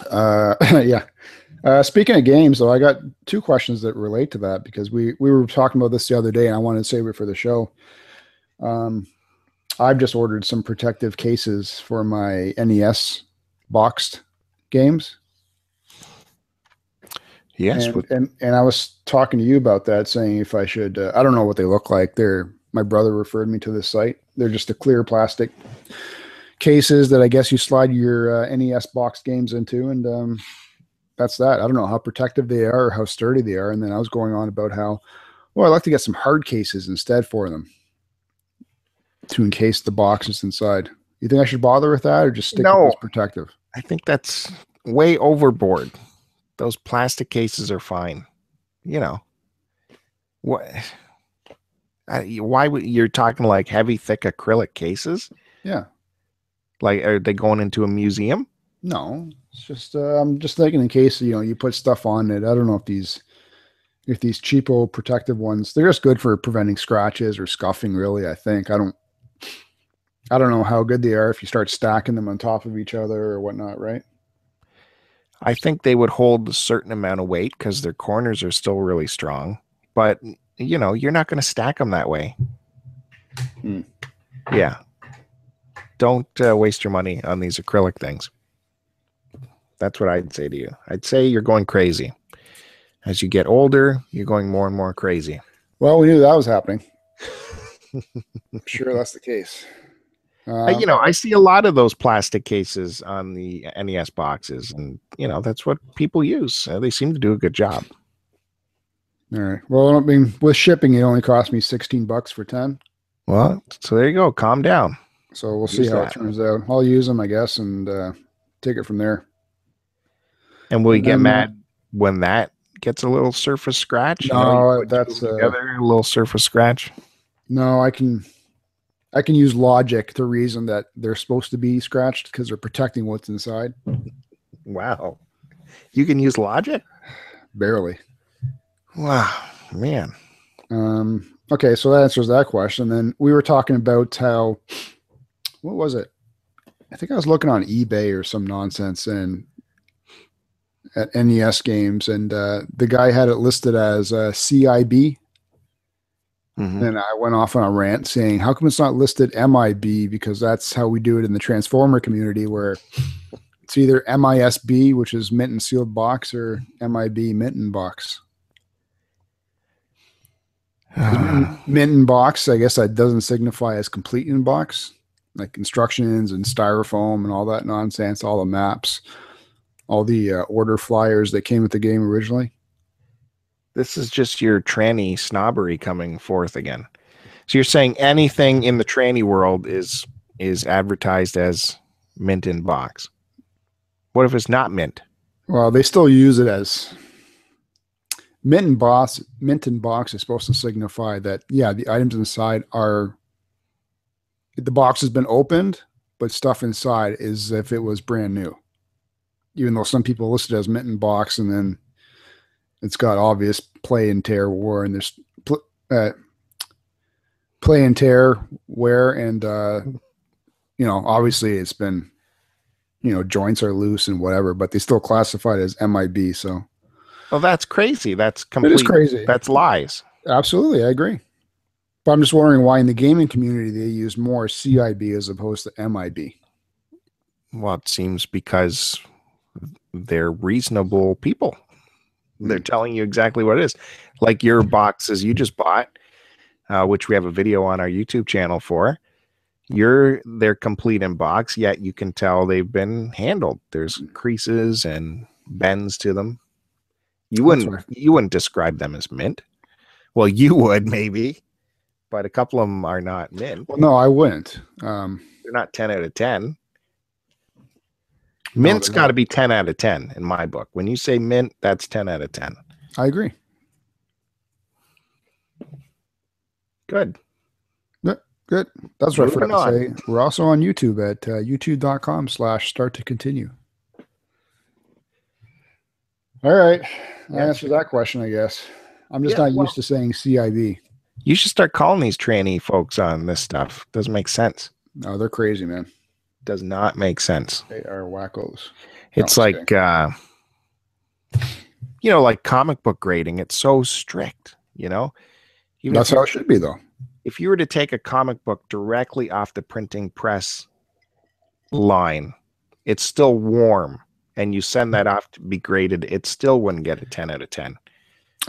Uh, yeah. Uh, speaking of games, though, I got two questions that relate to that because we we were talking about this the other day, and I wanted to save it for the show. Um, I've just ordered some protective cases for my NES boxed games, Yes, and, and and I was talking to you about that, saying if I should. Uh, I don't know what they look like. They're my brother referred me to this site. They're just the clear plastic cases that I guess you slide your uh, NES box games into, and um, that's that. I don't know how protective they are or how sturdy they are. And then I was going on about how, well, I'd like to get some hard cases instead for them to encase the boxes inside. You think I should bother with that or just stick No. with protective? I think that's way overboard. Those plastic cases are fine. You know what? I, why would you're talking like heavy, thick acrylic cases? Yeah. Like, are they going into a museum? No, it's just uh, I'm just thinking in case you know you put stuff on it. I don't know if these if these cheapo protective ones they're just good for preventing scratches or scuffing. Really, I think I don't I don't know how good they are if you start stacking them on top of each other or whatnot. Right? I think they would hold a certain amount of weight because their corners are still really strong. But you know, you're not going to stack them that way. Hmm. Yeah. Don't uh, waste your money on these acrylic things. That's what I'd say to you. I'd say you're going crazy. As you get older, you're going more and more crazy. Well, we knew that was happening. I'm sure that's the case. Uh, Um, you know, I see a lot of those plastic cases on the NES boxes, and you know that's what people use. Uh, they seem to do a good job. all right. Well, I mean, with shipping, it only cost me 16 bucks for 10. Well, so there you go. Calm down. So we'll see how that. it turns out. I'll use them, I guess, and uh, take it from there. And will you get mad when that gets a little surface scratch? No, you two that's, uh, together, a little surface scratch. No, I can I can use logic to reason that they're supposed to be scratched because they're protecting what's inside. Wow, you can use logic. Barely. Wow, man. Um, okay, so that answers that question. Then we were talking about how what was it? I think I was looking on eBay or some nonsense and at NES games, and uh, the guy had it listed as uh, CIB. Mhm. And I went off on a rant saying, "How come it's not listed MIB? Because that's how we do it in the Transformer community, where it's either MISB, which is mint and sealed box, or MIB mint and box. mint and box, I guess that doesn't signify as complete in box, like instructions and styrofoam and all that nonsense, all the maps, all the uh, order flyers that came with the game originally. This is just your tranny snobbery coming forth again. So you're saying anything in the tranny world is is advertised as mint in box. What if it's not mint? Well, they still use it as mint in box mint in box is supposed to signify that yeah the items inside are the box has been opened but stuff inside is if it was brand new even though some people list it as mint and box and then it's got obvious play and tear war and there's pl- uh, play and tear wear and uh you know obviously it's been you know joints are loose and whatever but they still classified as mib so Well, that's crazy. That's it complete. is crazy That's lies. Absolutely, I agree. But I'm just wondering why in the gaming community they use more CIB as opposed to MIB. Well, it seems because they're reasonable people. They're telling you exactly what it is. Like your boxes you just bought, uh, which we have a video on our YouTube channel for. You're they're complete in box, yet you can tell they've been handled. There's creases and bends to them. You wouldn't right. you wouldn't describe them as mint. Well, you would maybe, but a couple of them are not mint. Well, no, I wouldn't. Um, They're not 10 out of 10. No, Mint's got to be 10 out of 10 in my book. When you say mint, that's 10 out of 10. I agree. Good. Good. That's what I Moving forgot to say. We're also on YouTube at uh, youtube.com slash start to continue. All right. That Yeah. that question, I guess. I'm just Yeah, not well- used to saying CIB. You should start calling these tranny folks on this stuff. Doesn't make sense. No, they're crazy, man. Does not make sense. They are wackos. It's No, like uh you know, like comic book grading. It's so strict, you know? Even That's how it should be, though. if you were to take a comic book directly off the printing press line, it's still warm, and you send that off to be graded, it still wouldn't get a 10 out of 10.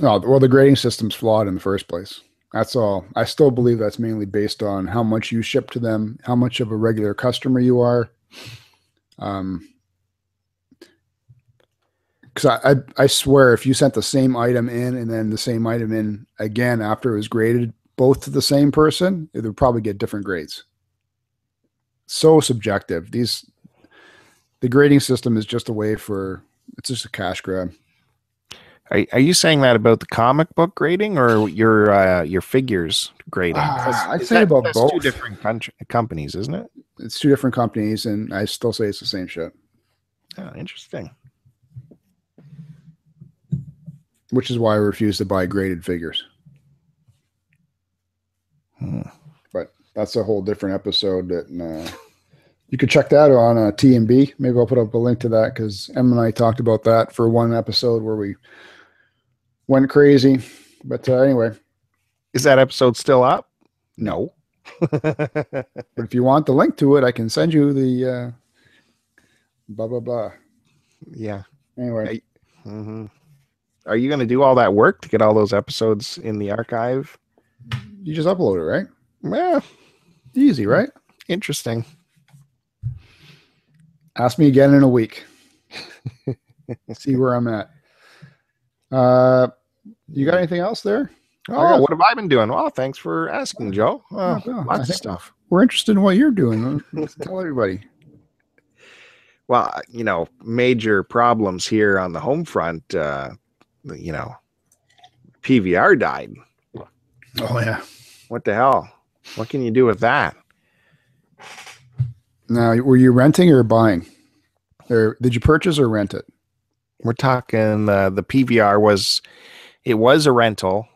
No, well, the grading system's flawed in the first place. That's all. I still believe that's mainly based on how much you ship to them, how much of a regular customer you are. Um, because I, I I swear if you sent the same item in and then the same item in again after it was graded, both to the same person, it would probably get different grades. So subjective. These the grading system is just a way for it's just a cash grab. Are, are you saying that about the comic book grading or your uh, your figures grading? Ah, I'd is say about that's Two both. different country, companies, isn't it? it's two different companies and i still say it's the same shit Oh, interesting. which is why i refuse to buy graded figures Hmm. but that's a whole different episode that uh, you could check that on uh, tmb maybe i'll put up a link to that because em and i talked about that for one episode where we went crazy but uh, anyway Is that episode still up? No. but if you want the link to it i can send you the uh, blah blah blah yeah. anyway hmm Are you going to do all that work to get all those episodes in the archive? you just upload it right Yeah, easy right interesting. Ask me again in a week. See where I'm at. Uh, you got anything else there? Oh, what have I been doing? Well, thanks for asking, Joe. Oh, no, I lots of stuff. We're interested in what you're doing. Let's tell everybody. Well, uh, you know, major problems here on the home front. Uh, you know, PVR died. Oh yeah. What the hell? What can you do with that? Now, were you renting or buying, or did you purchase or rent it? We're talking uh, the PVR was it was a rental,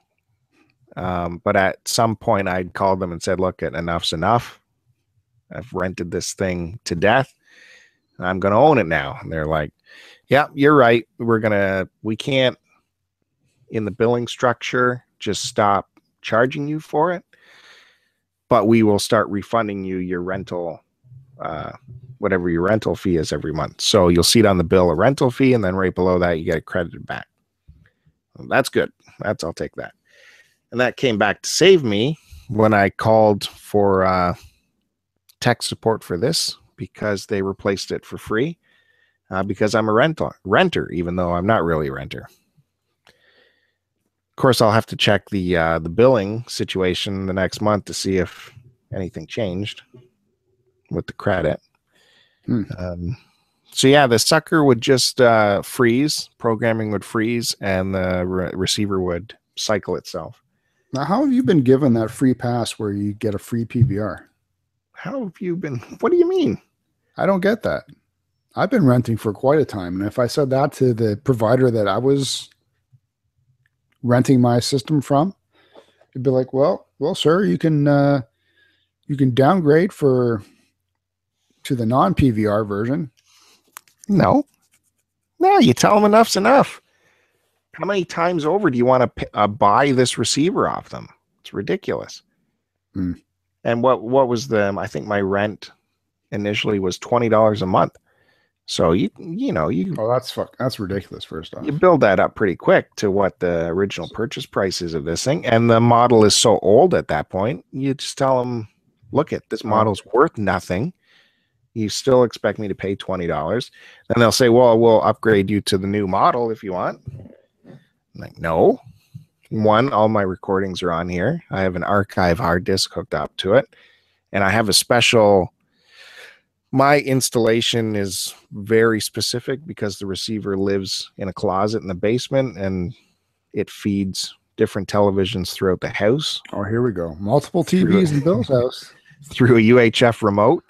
um, but at some point I'd called them and said, "Look, enough's enough. I've rented this thing to death. I'm going to own it now." And they're like, "Yeah, you're right. We're gonna we can't in the billing structure just stop charging you for it, but we will start refunding you your rental." Uh, whatever your rental fee is every month. So you'll see it on the bill a rental fee, and then right below that you get it credited back. Well, that's good. That's I'll take that. And that came back to save me when I called for uh, tech support for this because they replaced it for free uh, because I'm a rental renter, even though I'm not really a renter. Of course, I'll have to check the uh, the billing situation the next month to see if anything changed with the credit. Hmm. Um, So yeah, the sucker would just uh, freeze, programming would freeze, and the re- receiver would cycle itself. Now, how have you been given that free pass where you get a free PVR? How have you been? What do you mean? I don't get that. I've been renting for quite a time, and if I said that to the provider that I was renting my system from, it'd be like, "Well, well, sir, you can uh, you can downgrade for to the non PVR version." No, no. You tell them enough's enough. How many times over do you want to uh, buy this receiver off them? It's ridiculous. Hmm. And what what was the? I think my rent initially was twenty dollars a month. So you you know you Oh, that's fuck. That's ridiculous. First off, you build that up pretty quick to what the original purchase price is of this thing, and the model is so old at that point. You just tell them, look at this Oh. model's worth nothing. You still expect me to pay twenty dollars? Then they'll say, well, we'll upgrade you to the new model if you want. I'm like, no. One, all my recordings are on here. I have an archive hard disk hooked up to it, and I have a special my installation is very specific because the receiver lives in a closet in the basement and it feeds different televisions throughout the house oh, here we go. Multiple TVs in Bill's house. through a UHF remote.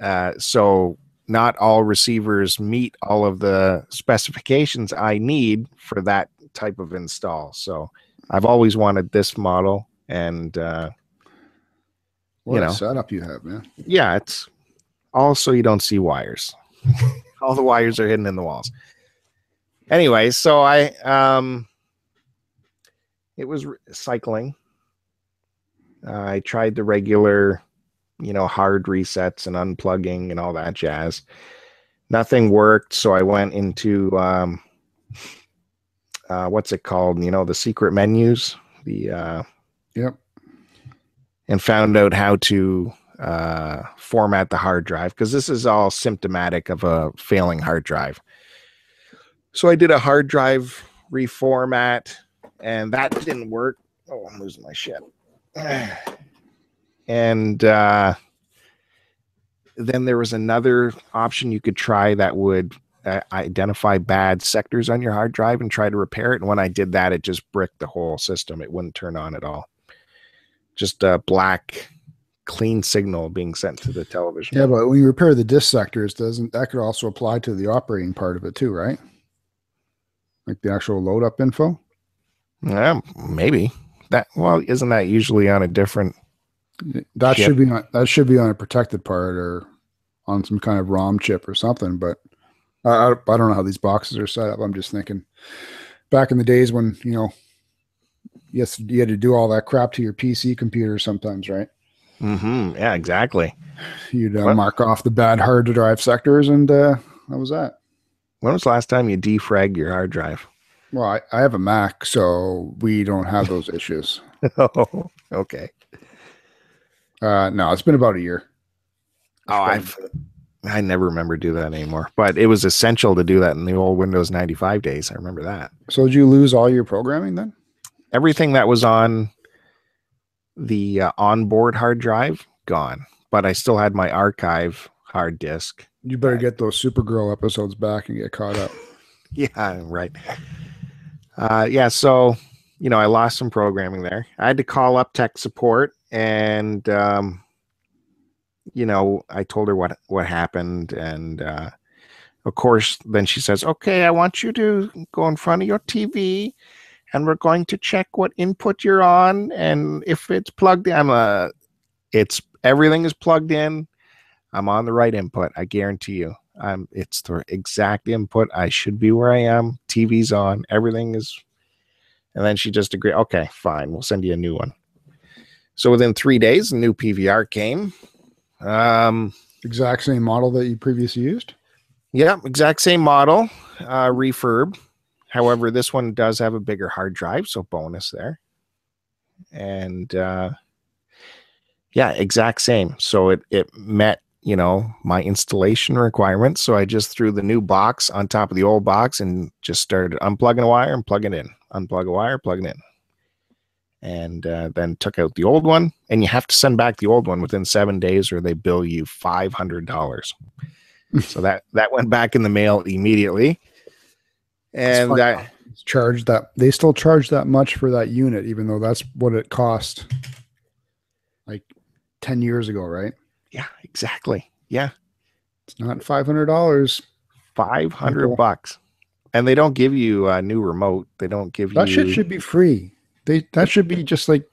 Uh, so not all receivers meet all of the specifications I need for that type of install. So I've always wanted this model, and uh, What You know. setup you have, man. yeah, it's also you don't see wires. All the wires are hidden in the walls. Anyway, so I um it was re- cycling. Uh, I tried the regular, you know, hard resets and unplugging and all that jazz. Nothing worked, so I went into um uh what's it called? You know, the secret menus, the uh Yep. and found out how to uh, format the hard drive because this is all symptomatic of a failing hard drive. So I did a hard drive reformat, and that didn't work. Oh, I'm losing my shit. And uh, then there was another option you could try that would uh, identify bad sectors on your hard drive and try to repair it. And when I did that, it just bricked the whole system. It wouldn't turn on at all. Just a black, clean signal being sent to the television. Yeah, but when you repair the disk sectors, doesn't that could also apply to the operating part of it too, right? Like the actual load up info. Yeah, maybe that. Well, isn't that usually on a different? That Chip. should be on that should be on a protected part or on some kind of ROM chip or something. But I, I, don't know how these boxes are set up. I'm just thinking back in the days when you know, yes, you had to do all that crap to your PC computer sometimes, right? Mm-hmm. Yeah, exactly. You'd uh, mark off the bad hard drive sectors, and uh, that was that. When was the last time you defragged your hard drive? Well, I, I have a Mac, so we don't have those issues. oh, okay. Uh, no, it's been about a year. Oh, I've I never remember do that anymore. But it was essential to do that in the old Windows 95 days. I remember that. So did you lose all your programming then? Everything that was on the uh, onboard hard drive gone, but I still had my archive hard disk. You better get those Supergirl episodes back and get caught up. Yeah, right. Uh, yeah, so you know, I lost some programming there. I had to call up tech support, and um, you know, I told her what what happened, and uh, of course, then she says, "Okay, I want you to go in front of your TV, and we're going to check what input you're on, and if it's plugged in, I'm uh, it's everything is plugged in. I'm on the right input. I guarantee you." Um, it's the exact input. I should be where I am. TV's on. Everything is. And then she just agreed. Okay, fine. We'll send you a new one. So within three days, a new PVR came. Um, Exact same model that you previously used. yeah, exact same model, uh, refurb. However, this one does have a bigger hard drive, so bonus there. And uh, yeah, exact same. So it it met you know my installation requirements. So I just threw the new box on top of the old box and just started unplugging a wire and plugging it in. Unplug a wire, plug it in. And uh, then took out the old one, and you have to send back the old one within seven days, or they bill you five hundred dollars. so that that went back in the mail immediately. And that charged that they still charge that much for that unit, even though that's what it cost like 10 years ago, right? yeah, exactly. Yeah. It's not $500. 500 Cool. bucks. And they don't give you a new remote. They don't give That you shit should be free. They that should be just like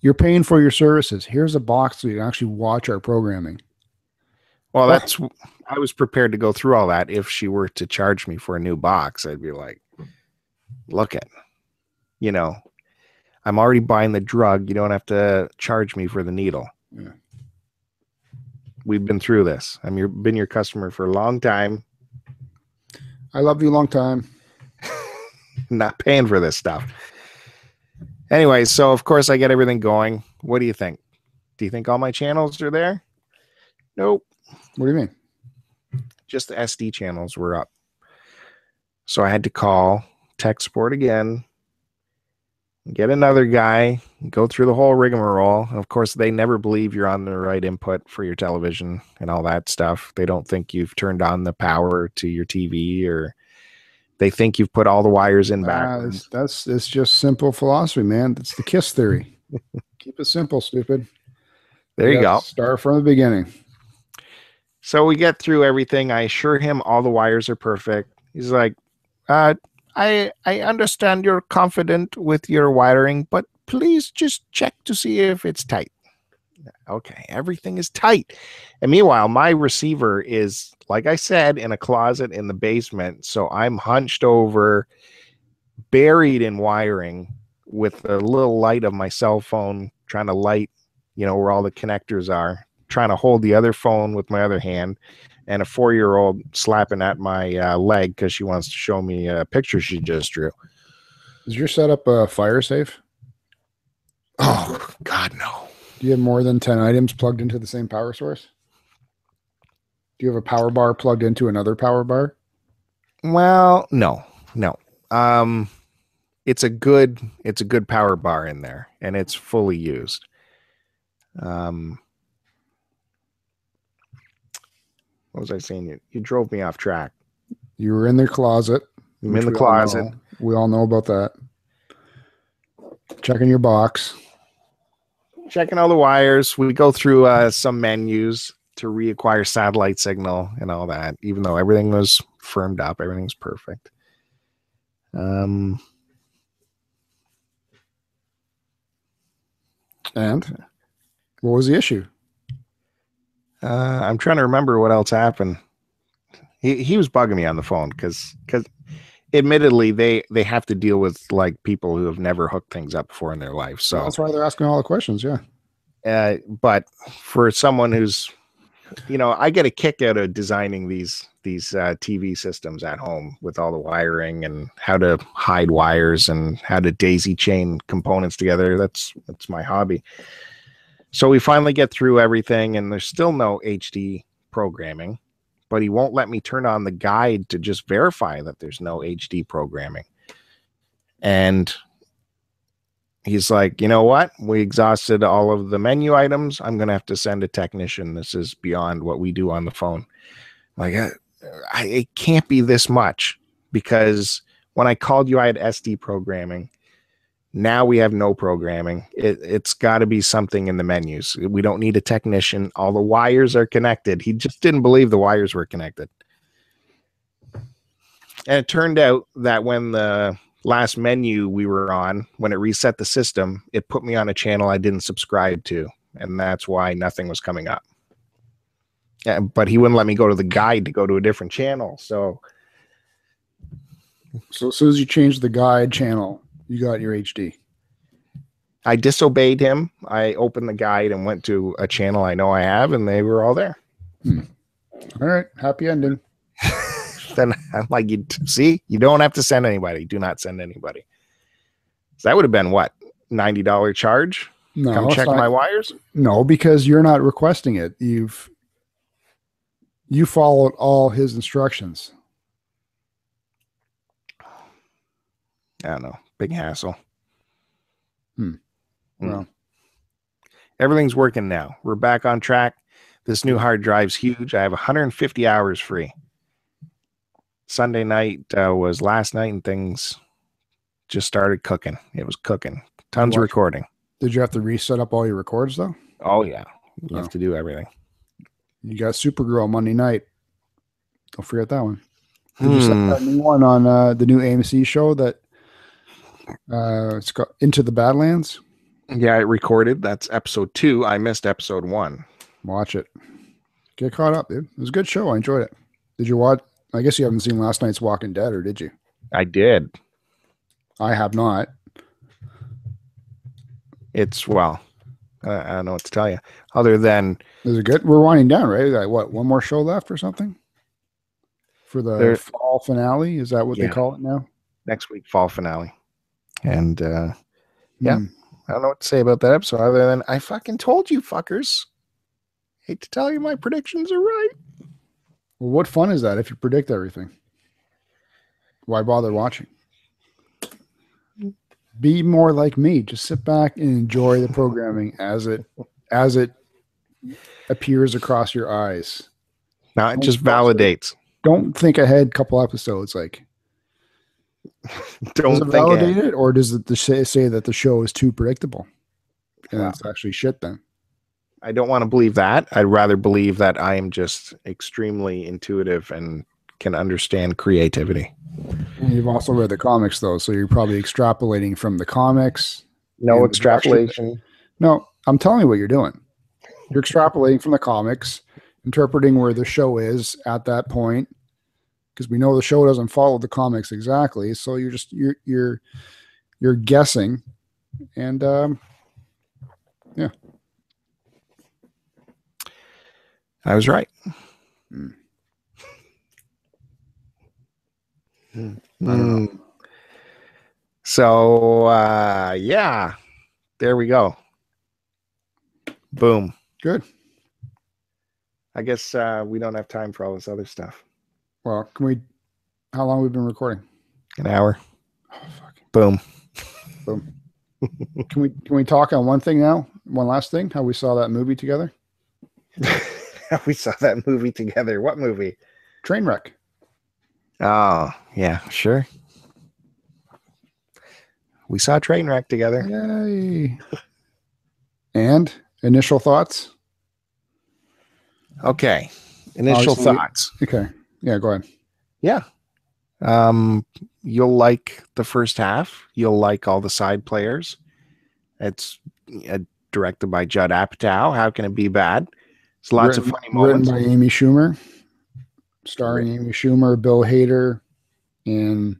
you're paying for your services. Here's a box so you can actually watch our programming. Well, that's I was prepared to go through all that if she were to charge me for a new box. I'd be like, look at, you know, I'm already buying the drug. You don't have to charge me for the needle. Yeah. We've been through this. I'm your been your customer for a long time, I love you long time. not paying for this stuff. Anyway, so of course I get everything going. What do you think? Do you think all my channels are there? Nope. What do you mean? just the SD channels were up. So I had to call tech support again, get another guy, go through the whole rigmarole. Of course, they never believe you're on the right input for your television and all that stuff. They don't think you've turned on the power to your TV or they think you've put all the wires in backwards. it's- that's it's just simple philosophy, man. It's the kiss theory. Keep it simple, stupid. there you gotta go. Start from the beginning. So we get through everything. I assure him all the wires are perfect. He's like, uh, I I understand you're confident with your wiring, but please just check to see if it's tight. Okay, everything is tight. And meanwhile, my receiver is, like I said, in a closet in the basement. So I'm hunched over, buried in wiring with the little light of my cell phone, trying to light, you know, where all the connectors are trying to hold the other phone with my other hand and a four year old slapping at my uh, leg because she wants to show me a picture she just drew. Is your setup uh, fire safe? Oh, God, no. Do you have more than 10 items plugged into the same power source? Do you have a power bar plugged into another power bar? Well, no, no. Um, it's a good, it's a good power bar in there, and it's fully used. Um, what was I saying? You, you drove me off track. You were in their closet. I'm in the we closet. know. We all know about that. Checking your box. Checking all the wires. We go through uh, some menus to reacquire satellite signal and all that, even though everything was firmed up, everything's perfect. Um, And what was the issue? uh, I'm trying to remember what else happened. He he was bugging me on the phone because because admittedly they they have to deal with like people who have never hooked things up before in their life. So That's why they're asking all the questions. Yeah. uh, but for someone who's you know i get a kick out of designing these these uh, tv systems at home with all the wiring and how to hide wires and how to daisy chain components together that's that's my hobby so we finally get through everything and there's still no hd programming but he won't let me turn on the guide to just verify that there's no hd programming and he's like, you know what? We exhausted all of the menu items. I'm going to have to send a technician. This is beyond what we do on the phone. Like, I, I, it can't be this much because when I called you, I had SD programming. Now we have no programming. It, it's got to be something in the menus. We don't need a technician. All the wires are connected. He just didn't believe the wires were connected. And it turned out that when the last menu we were on, when it reset the system, it put me on a channel I didn't subscribe to. And that's why nothing was coming up. Yeah, but he wouldn't let me go to the guide to go to a different channel. So So as soon as you change the guide channel, you got your HD. I disobeyed him. I opened the guide and went to a channel I know I have, and they were all there. Hmm. All right. Happy ending. then I'm like, you see, you don't have to send anybody. Do not send anybody. So that would have been what ninety dollar charge. No, Come check not- my wires. no, because you're not requesting it. You've you followed all his instructions. I don't know. Big hassle. Hmm. Mm. Well, Everything's working now. We're back on track. This new hard drive's huge. I have 150 hours free. Sunday night uh, was last night, and things just started cooking. It was cooking. Tons of recording. Did you have to reset up all your records though? Oh yeah, you Oh. have to do everything. You got Supergirl Monday night. Don't forget that one. Did you set Hmm. that new one on uh, the new AMC show that uh, it's got Into the Badlands? Yeah, I recorded. That's episode two. I missed episode one. Watch it. Get caught up, dude. It was a good show. I enjoyed it. Did you watch? I guess you haven't seen last night's Walking Dead, or did you? I did. I have not. It's well, I I don't know what to tell you. Other than Is it good? We're winding down, right? Like what? One more show left or something for the fall finale? Is that what Yeah. they call it now? next week fall finale, and uh, Yeah. Hmm. I don't know what to say about that episode other than I fucking told you fuckers. Hate to tell you, my predictions are right. Well, what fun is that if you predict everything? Why bother watching? Be more like me. Just sit back and enjoy the programming as it as it appears across your eyes. Now it Don't just force it. validates. Don't think ahead couple episodes. Like does Don't it think validate it, or does it say, say that the show is too predictable? And Yeah. it's actually shit then. I don't want to believe that. I'd rather believe that I am just extremely intuitive and can understand creativity. And you've also read the comics though, so you're probably extrapolating from the comics No And the direction- extrapolation. No, I'm telling you what you're doing. You're extrapolating from the comics, interpreting where the show is at that point, because we know the show doesn't follow the comics exactly. So you're just you're you're you're guessing, and um, yeah, I was right. Mm. So uh yeah. There we go. Boom. good. I guess uh we don't have time for all this other stuff. Well, can we? How long we've we been recording? An hour. Oh, fuck. Boom. Can we can we talk on one thing now? One last thing. How we saw that movie together? we saw that movie together. What movie? Trainwreck. Oh, yeah, sure. We saw Trainwreck together. Yay! and initial thoughts. Okay. Initial Obviously- thoughts. Okay. Yeah. Go ahead. Yeah. Um, you'll like the first half. You'll like all the side players. It's uh, directed by Judd Apatow. How can it be bad? It's lots written, of funny moments. Written by Amy Schumer, starring Amy Schumer, Bill Hader, and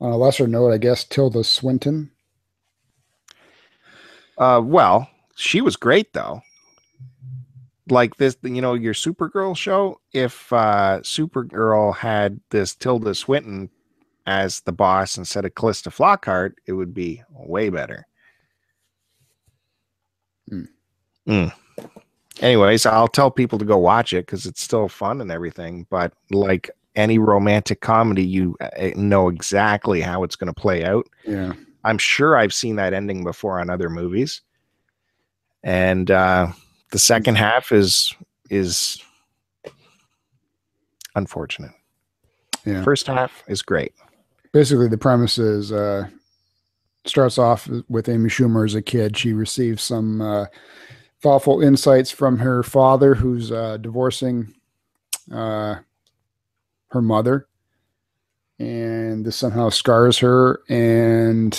on a lesser note, I guess Tilda Swinton. Uh, well, she was great though. Like this, you know, your Supergirl show. If uh, Supergirl had this Tilda Swinton as the boss instead of Calista Flockhart, it would be way better. Hmm. Mm. Anyways, I'll tell people to go watch it because it's still fun and everything. But like any romantic comedy, you uh, know exactly how it's going to play out. Yeah. I'm sure I've seen that ending before on other movies. And uh, the second half is is unfortunate. Yeah. First half is great. Basically, the premise is uh, starts off with Amy Schumer as a kid. She receives some uh, thoughtful insights from her father, who's uh, divorcing uh, her mother, and this somehow scars her. And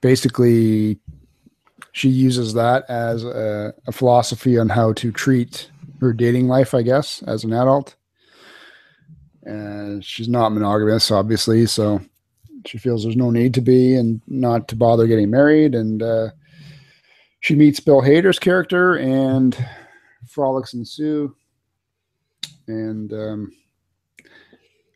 basically, she uses that as a, a philosophy on how to treat her dating life, I guess, as an adult. And she's not monogamous, obviously, so she feels there's no need to be and not to bother getting married. And uh, she meets Bill Hader's character, and frolics ensue. And um,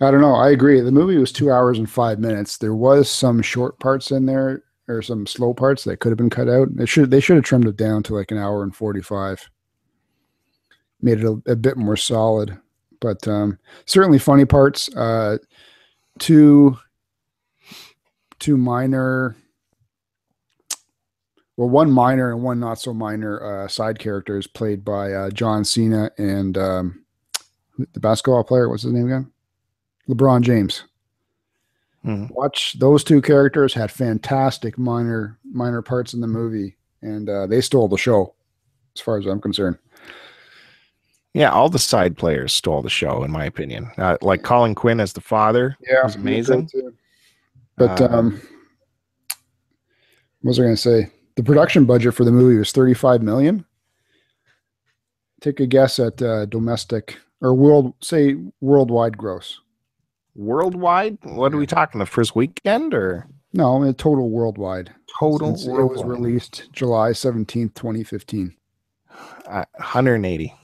I don't know. I agree. The movie was two hours and five minutes. There was some short parts in there, or some slow parts that could have been cut out. They should they should have trimmed it down to like an hour and forty five. Made it a, a bit more solid, but um, certainly funny parts. Uh, two two minor well, one minor and one not so minor uh, side characters played by uh, John Cena and um, the basketball player. What's his name again? LeBron James. Mhm. Watch those two characters had fantastic minor minor parts in the movie, and uh, they stole the show, as far as I'm concerned. Yeah, all the side players stole the show, in my opinion. Uh, like Colin Quinn as the father. Yeah, was amazing. But Uh, um, what was I going to say? The production budget for the movie was 35 million. Take a guess at uh, domestic or world, say worldwide gross. Worldwide? What are we talking? The first weekend or No, total worldwide. total? Since it was released July 17th, 2015. Uh, 180.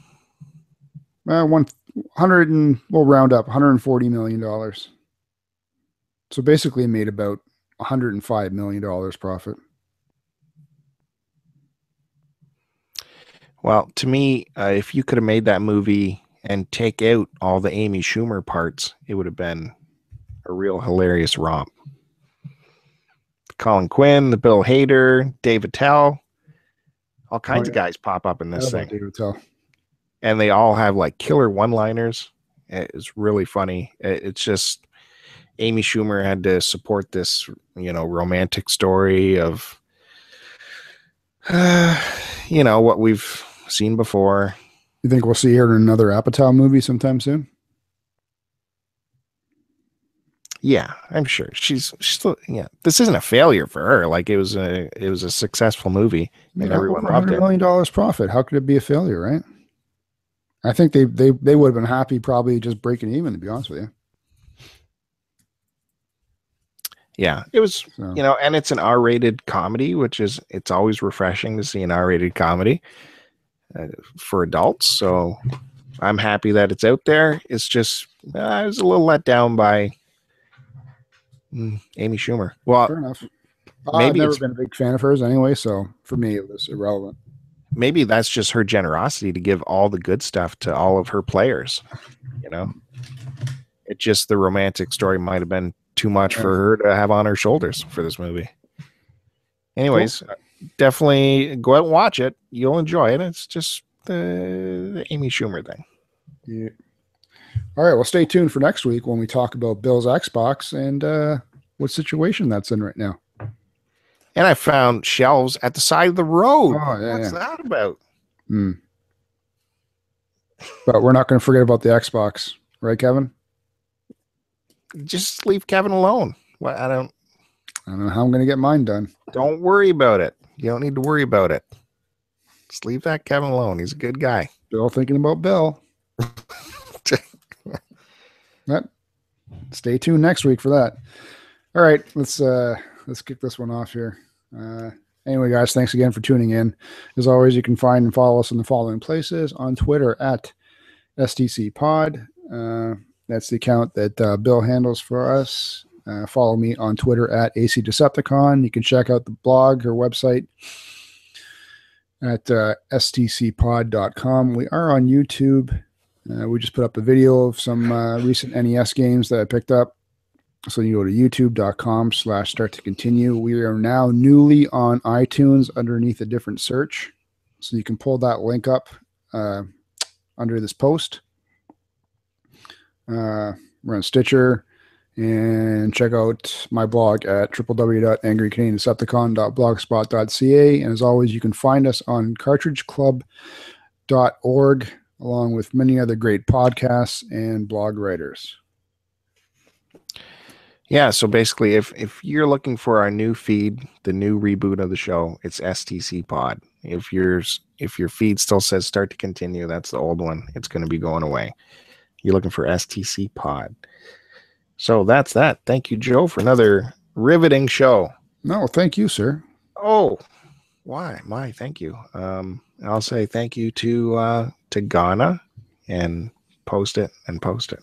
Uh, one hundred and we'll round up 140 million dollars. So basically, made about 105 million dollars profit. Well, to me, uh, if you could have made that movie and take out all the Amy Schumer parts, it would have been a real hilarious romp. Colin Quinn, the Bill Hader, Dave Attell, all kinds oh, of yeah. guys pop up in this thing. about Dave Attell? and they all have like killer one-liners. It's really funny. It's just Amy Schumer had to support this, you know, romantic story of, you know, what we've seen before. You think we'll see her in another Apatow movie sometime soon? Yeah, I'm sure she's, she's still. Yeah, this isn't a failure for her. Like it was a, it was a successful movie, and Yeah, everyone loved it. million dollars profit. How could it be a failure, right? I think they they they would have been happy probably just breaking even. To be honest with you, Yeah, it was so, you know and it's an r-rated comedy which is it's always refreshing to see an r-rated comedy uh, for adults. So i'm happy that it's out there. It's just uh, i was a little let down by mm, amy schumer. Well fair enough. maybe I've never been a big fan of hers anyway, so for me it was irrelevant. maybe that's just her generosity to give all the good stuff to all of her players you know? It just the romantic story might have been too much for her to have on her shoulders for this movie. Anyways uh, definitely go out and watch it you'll enjoy it it's just the, the amy schumer thing Yeah. All right. Well, stay tuned for next week when we talk about Bill's Xbox and uh, what situation that's in right now. and i found shelves at the side of the road Oh, yeah, what's yeah. that about Hmm. But we're not going to forget about the Xbox, right, Kevin? just leave kevin alone what i don't I don't know how I'm going to get mine done. don't worry about it you don't need to worry about it just leave that kevin alone he's a good guy Bill thinking about Bill. That. Stay tuned next week for that. All right, let's uh let's kick this one off here. Uh anyway, guys, thanks again for tuning in. As always, you can find and follow us in the following places on Twitter at STC Pod. Uh, that's the account that uh, Bill handles for us. Uh, follow me on Twitter at AC Decepticon. You can check out the blog or website at uh, stcpod.com. We are on YouTube. Uh, we just put up a video of some uh, recent NES games that I picked up. So you go to youtube.com slash start to continue. We are now newly on iTunes underneath a different search. So you can pull that link up uh, under this post. Uh, we're on Stitcher and check out my blog at www.angrycanadiandecepticon.blogspot.ca. And as always, you can find us on cartridgeclub.org along with many other great podcasts and blog writers. Yeah, so basically, if if you're looking for our new feed, the new reboot of the show, it's STC Pod. If yours if your feed still says start to continue, that's the old one. It's going to be going away. You're looking for STC Pod. So that's that. Thank you, Joe, for another riveting show. No, thank you, sir. Oh, why? My, thank you. Um, I'll say thank you to uh to Ghana and post it and post it.